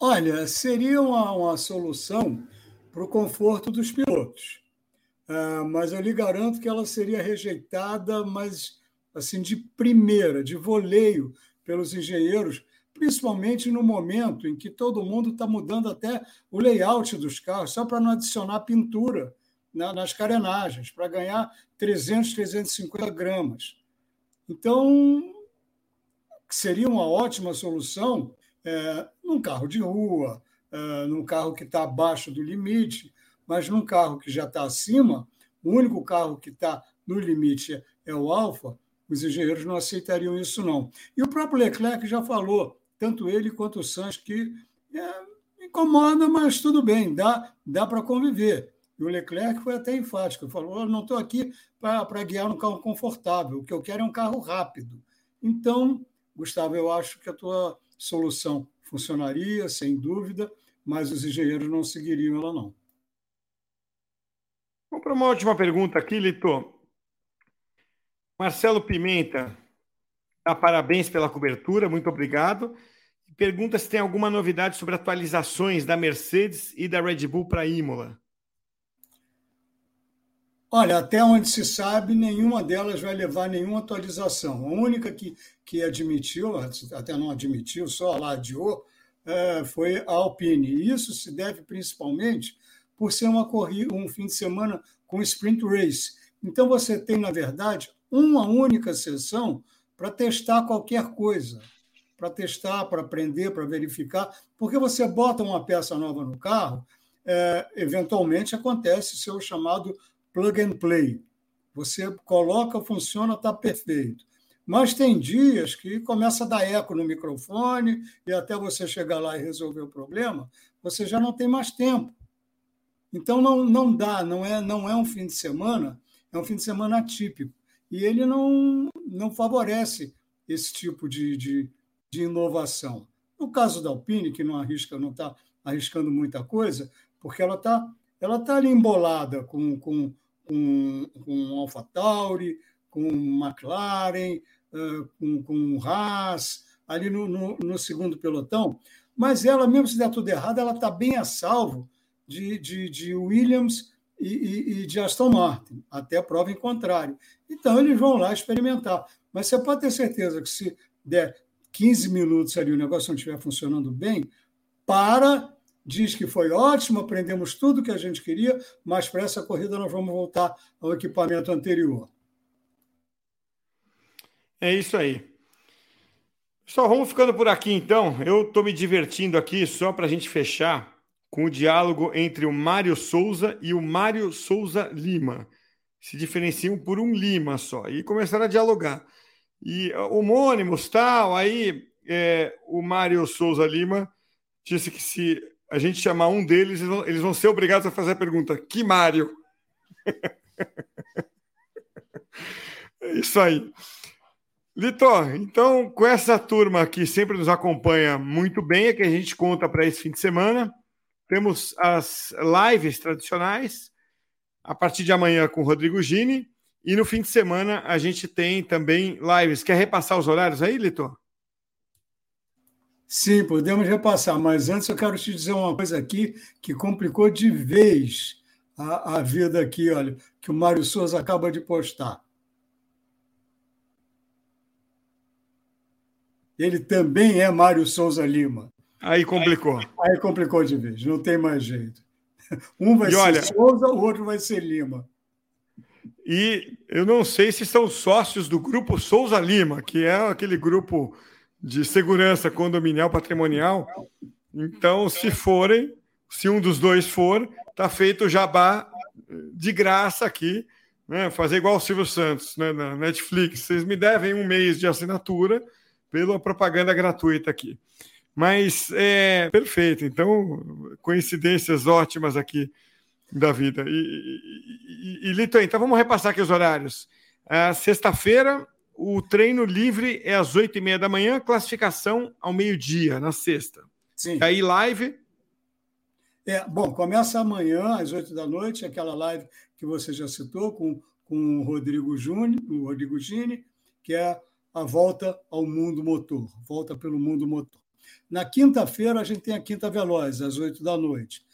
Olha, seria uma, uma solução para o conforto dos pilotos. Ah, mas eu lhe garanto que ela seria rejeitada, mas assim de primeira, de voleio pelos engenheiros, principalmente no momento em que todo mundo está mudando até o layout dos carros, só para não adicionar pintura nas carenagens, para ganhar 300, 350 gramas. Então, seria uma ótima solução é, num carro de rua, é, num carro que está abaixo do limite, mas num carro que já está acima, o único carro que está no limite é o Alfa, os engenheiros não aceitariam isso, não. E o próprio Leclerc já falou, tanto ele quanto o Sainz, que é, incomoda, mas tudo bem, dá, dá para conviver. E o Leclerc foi até enfático, falou: não estou aqui para guiar um carro confortável, o que eu quero é um carro rápido. Então, Gustavo, eu acho que a tua solução funcionaria, sem dúvida, mas os engenheiros não seguiriam ela, não. Vamos para uma última pergunta aqui, Lito. Marcelo Pimenta dá parabéns pela cobertura, muito obrigado. Pergunta se tem alguma novidade sobre atualizações da Mercedes e da Red Bull para Imola. Olha, até onde se sabe, nenhuma delas vai levar nenhuma atualização. A única que, que admitiu, até não admitiu, só lá adiou, é, foi a Alpine. Isso se deve principalmente por ser uma corrida, um fim de semana com sprint race. Então você tem, na verdade, uma única sessão para testar qualquer coisa, para testar, para aprender, para verificar, porque você bota uma peça nova no carro, é, eventualmente acontece seu chamado plug and play. Você coloca, funciona, está perfeito. Mas tem dias que começa a dar eco no microfone e até você chegar lá e resolver o problema, você já não tem mais tempo. Então não, não dá, não é, não é um fim de semana, é um fim de semana atípico. E ele não, não favorece esse tipo de, de, de inovação. No caso da Alpine, que não arrisca, não está arriscando muita coisa, porque ela está ela tá ali embolada com, com com, com AlphaTauri, com McLaren, com, com Haas, ali no, no, no, segundo pelotão, mas ela, mesmo se der tudo errado, ela está bem a salvo de, de, de Williams e, e, e, de Aston Martin, até prova em contrário. Então, eles vão lá experimentar. Mas você pode ter certeza que se der 15 minutos ali o negócio não estiver funcionando bem, para diz que foi ótimo, aprendemos tudo que a gente queria, mas para essa corrida nós vamos voltar ao equipamento anterior. É isso aí. Pessoal, vamos ficando por aqui então. Eu estou me divertindo aqui só para a gente fechar com o diálogo entre o Mário Souza e o Mário Souza Lima. Se diferenciam por um Lima só e começaram a dialogar. E homônimos, tal, aí é, o Mário Souza Lima disse que se a gente chamar um deles, eles vão, eles vão ser obrigados a fazer a pergunta: que Mário? é isso aí. Litor, então, com essa turma que sempre nos acompanha muito bem, é que a gente conta para esse fim de semana. Temos as lives tradicionais, a partir de amanhã com o Rodrigo Gini, e no fim de semana a gente tem também lives. Quer repassar os horários aí, Litor? Sim, podemos repassar, mas antes eu quero te dizer uma coisa aqui que complicou de vez a, a vida aqui, olha, que o Mário Souza acaba de postar. Ele também é Mário Souza Lima. Aí complicou. Aí, aí complicou de vez, não tem mais jeito. Um vai e ser olha, Souza, o outro vai ser Lima. E eu não sei se são sócios do grupo Souza Lima, que é aquele grupo de segurança condominial patrimonial. Então, se forem, se um dos dois for, tá feito o jabá de graça aqui, né? Fazer igual o Silvio Santos, né? Na Netflix. Vocês me devem um mês de assinatura pela propaganda gratuita aqui. Mas é perfeito. Então, coincidências ótimas aqui da vida. E, e, e, e Lito, então vamos repassar aqui os horários. Sexta-feira, o treino livre é às oito e meia da manhã, classificação ao meio-dia, na sexta. Sim. E aí, live? É, bom, começa amanhã, às oito da noite, aquela live que você já citou com, com o Rodrigo Júnior, o Rodrigo Gini, que é a volta ao mundo motor, volta pelo mundo motor. Na quinta-feira, a gente tem a Quinta Veloz, às oito da noite,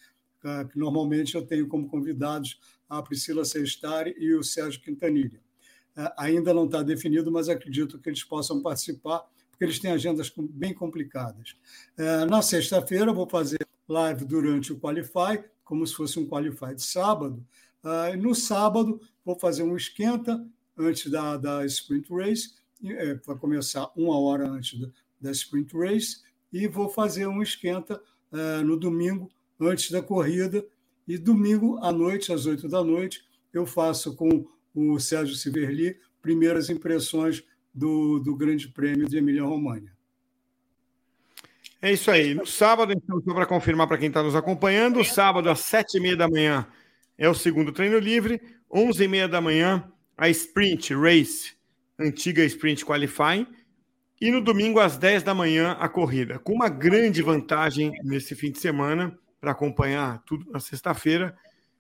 tá? que normalmente eu tenho como convidados a Priscila Sestari e o Sérgio Quintanilha. É, ainda não está definido, mas acredito que eles possam participar, porque eles têm agendas bem complicadas. É, na sexta-feira, vou fazer live durante o Qualify, como se fosse um Qualify de sábado. No sábado, vou fazer um esquenta antes da, da Sprint Race, é, vai começar uma hora antes da Sprint Race, e vou fazer um esquenta uh, no domingo, antes da corrida, e domingo à noite, às oito da noite, eu faço com o Sérgio Siverli primeiras impressões do, do Grande Prêmio de Emília-Romagna. É isso aí. No sábado, então, só para confirmar para quem está nos acompanhando, sábado às sete e meia da manhã é o segundo treino livre, onze e meia da manhã a Sprint Race, antiga Sprint Qualifying, e no domingo às dez da manhã a corrida, com uma grande vantagem nesse fim de semana para acompanhar tudo na sexta-feira,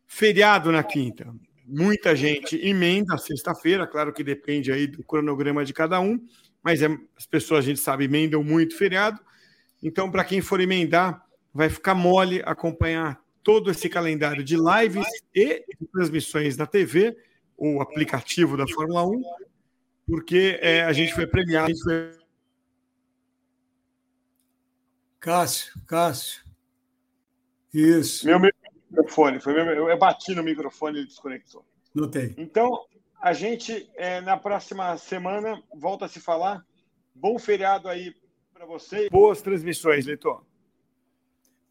feriado na quinta. Muita gente emenda sexta-feira, claro que depende aí do cronograma de cada um, mas é, as pessoas, a gente sabe, emendam muito feriado. Então, para quem for emendar, vai ficar mole acompanhar todo esse calendário de lives e de transmissões da TV, o aplicativo da Fórmula 1, porque é, a gente foi premiado. Gente foi... Cássio, Cássio. Isso. Meu microfone, foi meu, eu bati no microfone e ele desconectou. Notei. Então, a gente, é, na próxima semana, volta a se falar. Bom feriado aí para você. Boas transmissões, Leitor.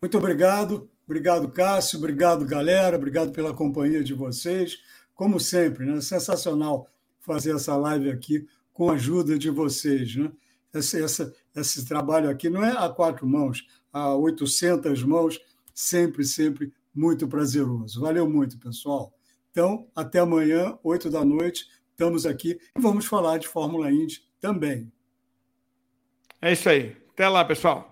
Muito obrigado. Obrigado, Cássio. Obrigado, galera. Obrigado pela companhia de vocês. Como sempre, né? sensacional fazer essa live aqui com a ajuda de vocês. Né? Esse, essa, esse trabalho aqui não é a quatro mãos, a 800 mãos, sempre, sempre muito prazeroso. Valeu muito, pessoal. Então, até amanhã, 8 da noite, estamos aqui e vamos falar de Fórmula Indy também. É isso aí. Até lá, pessoal.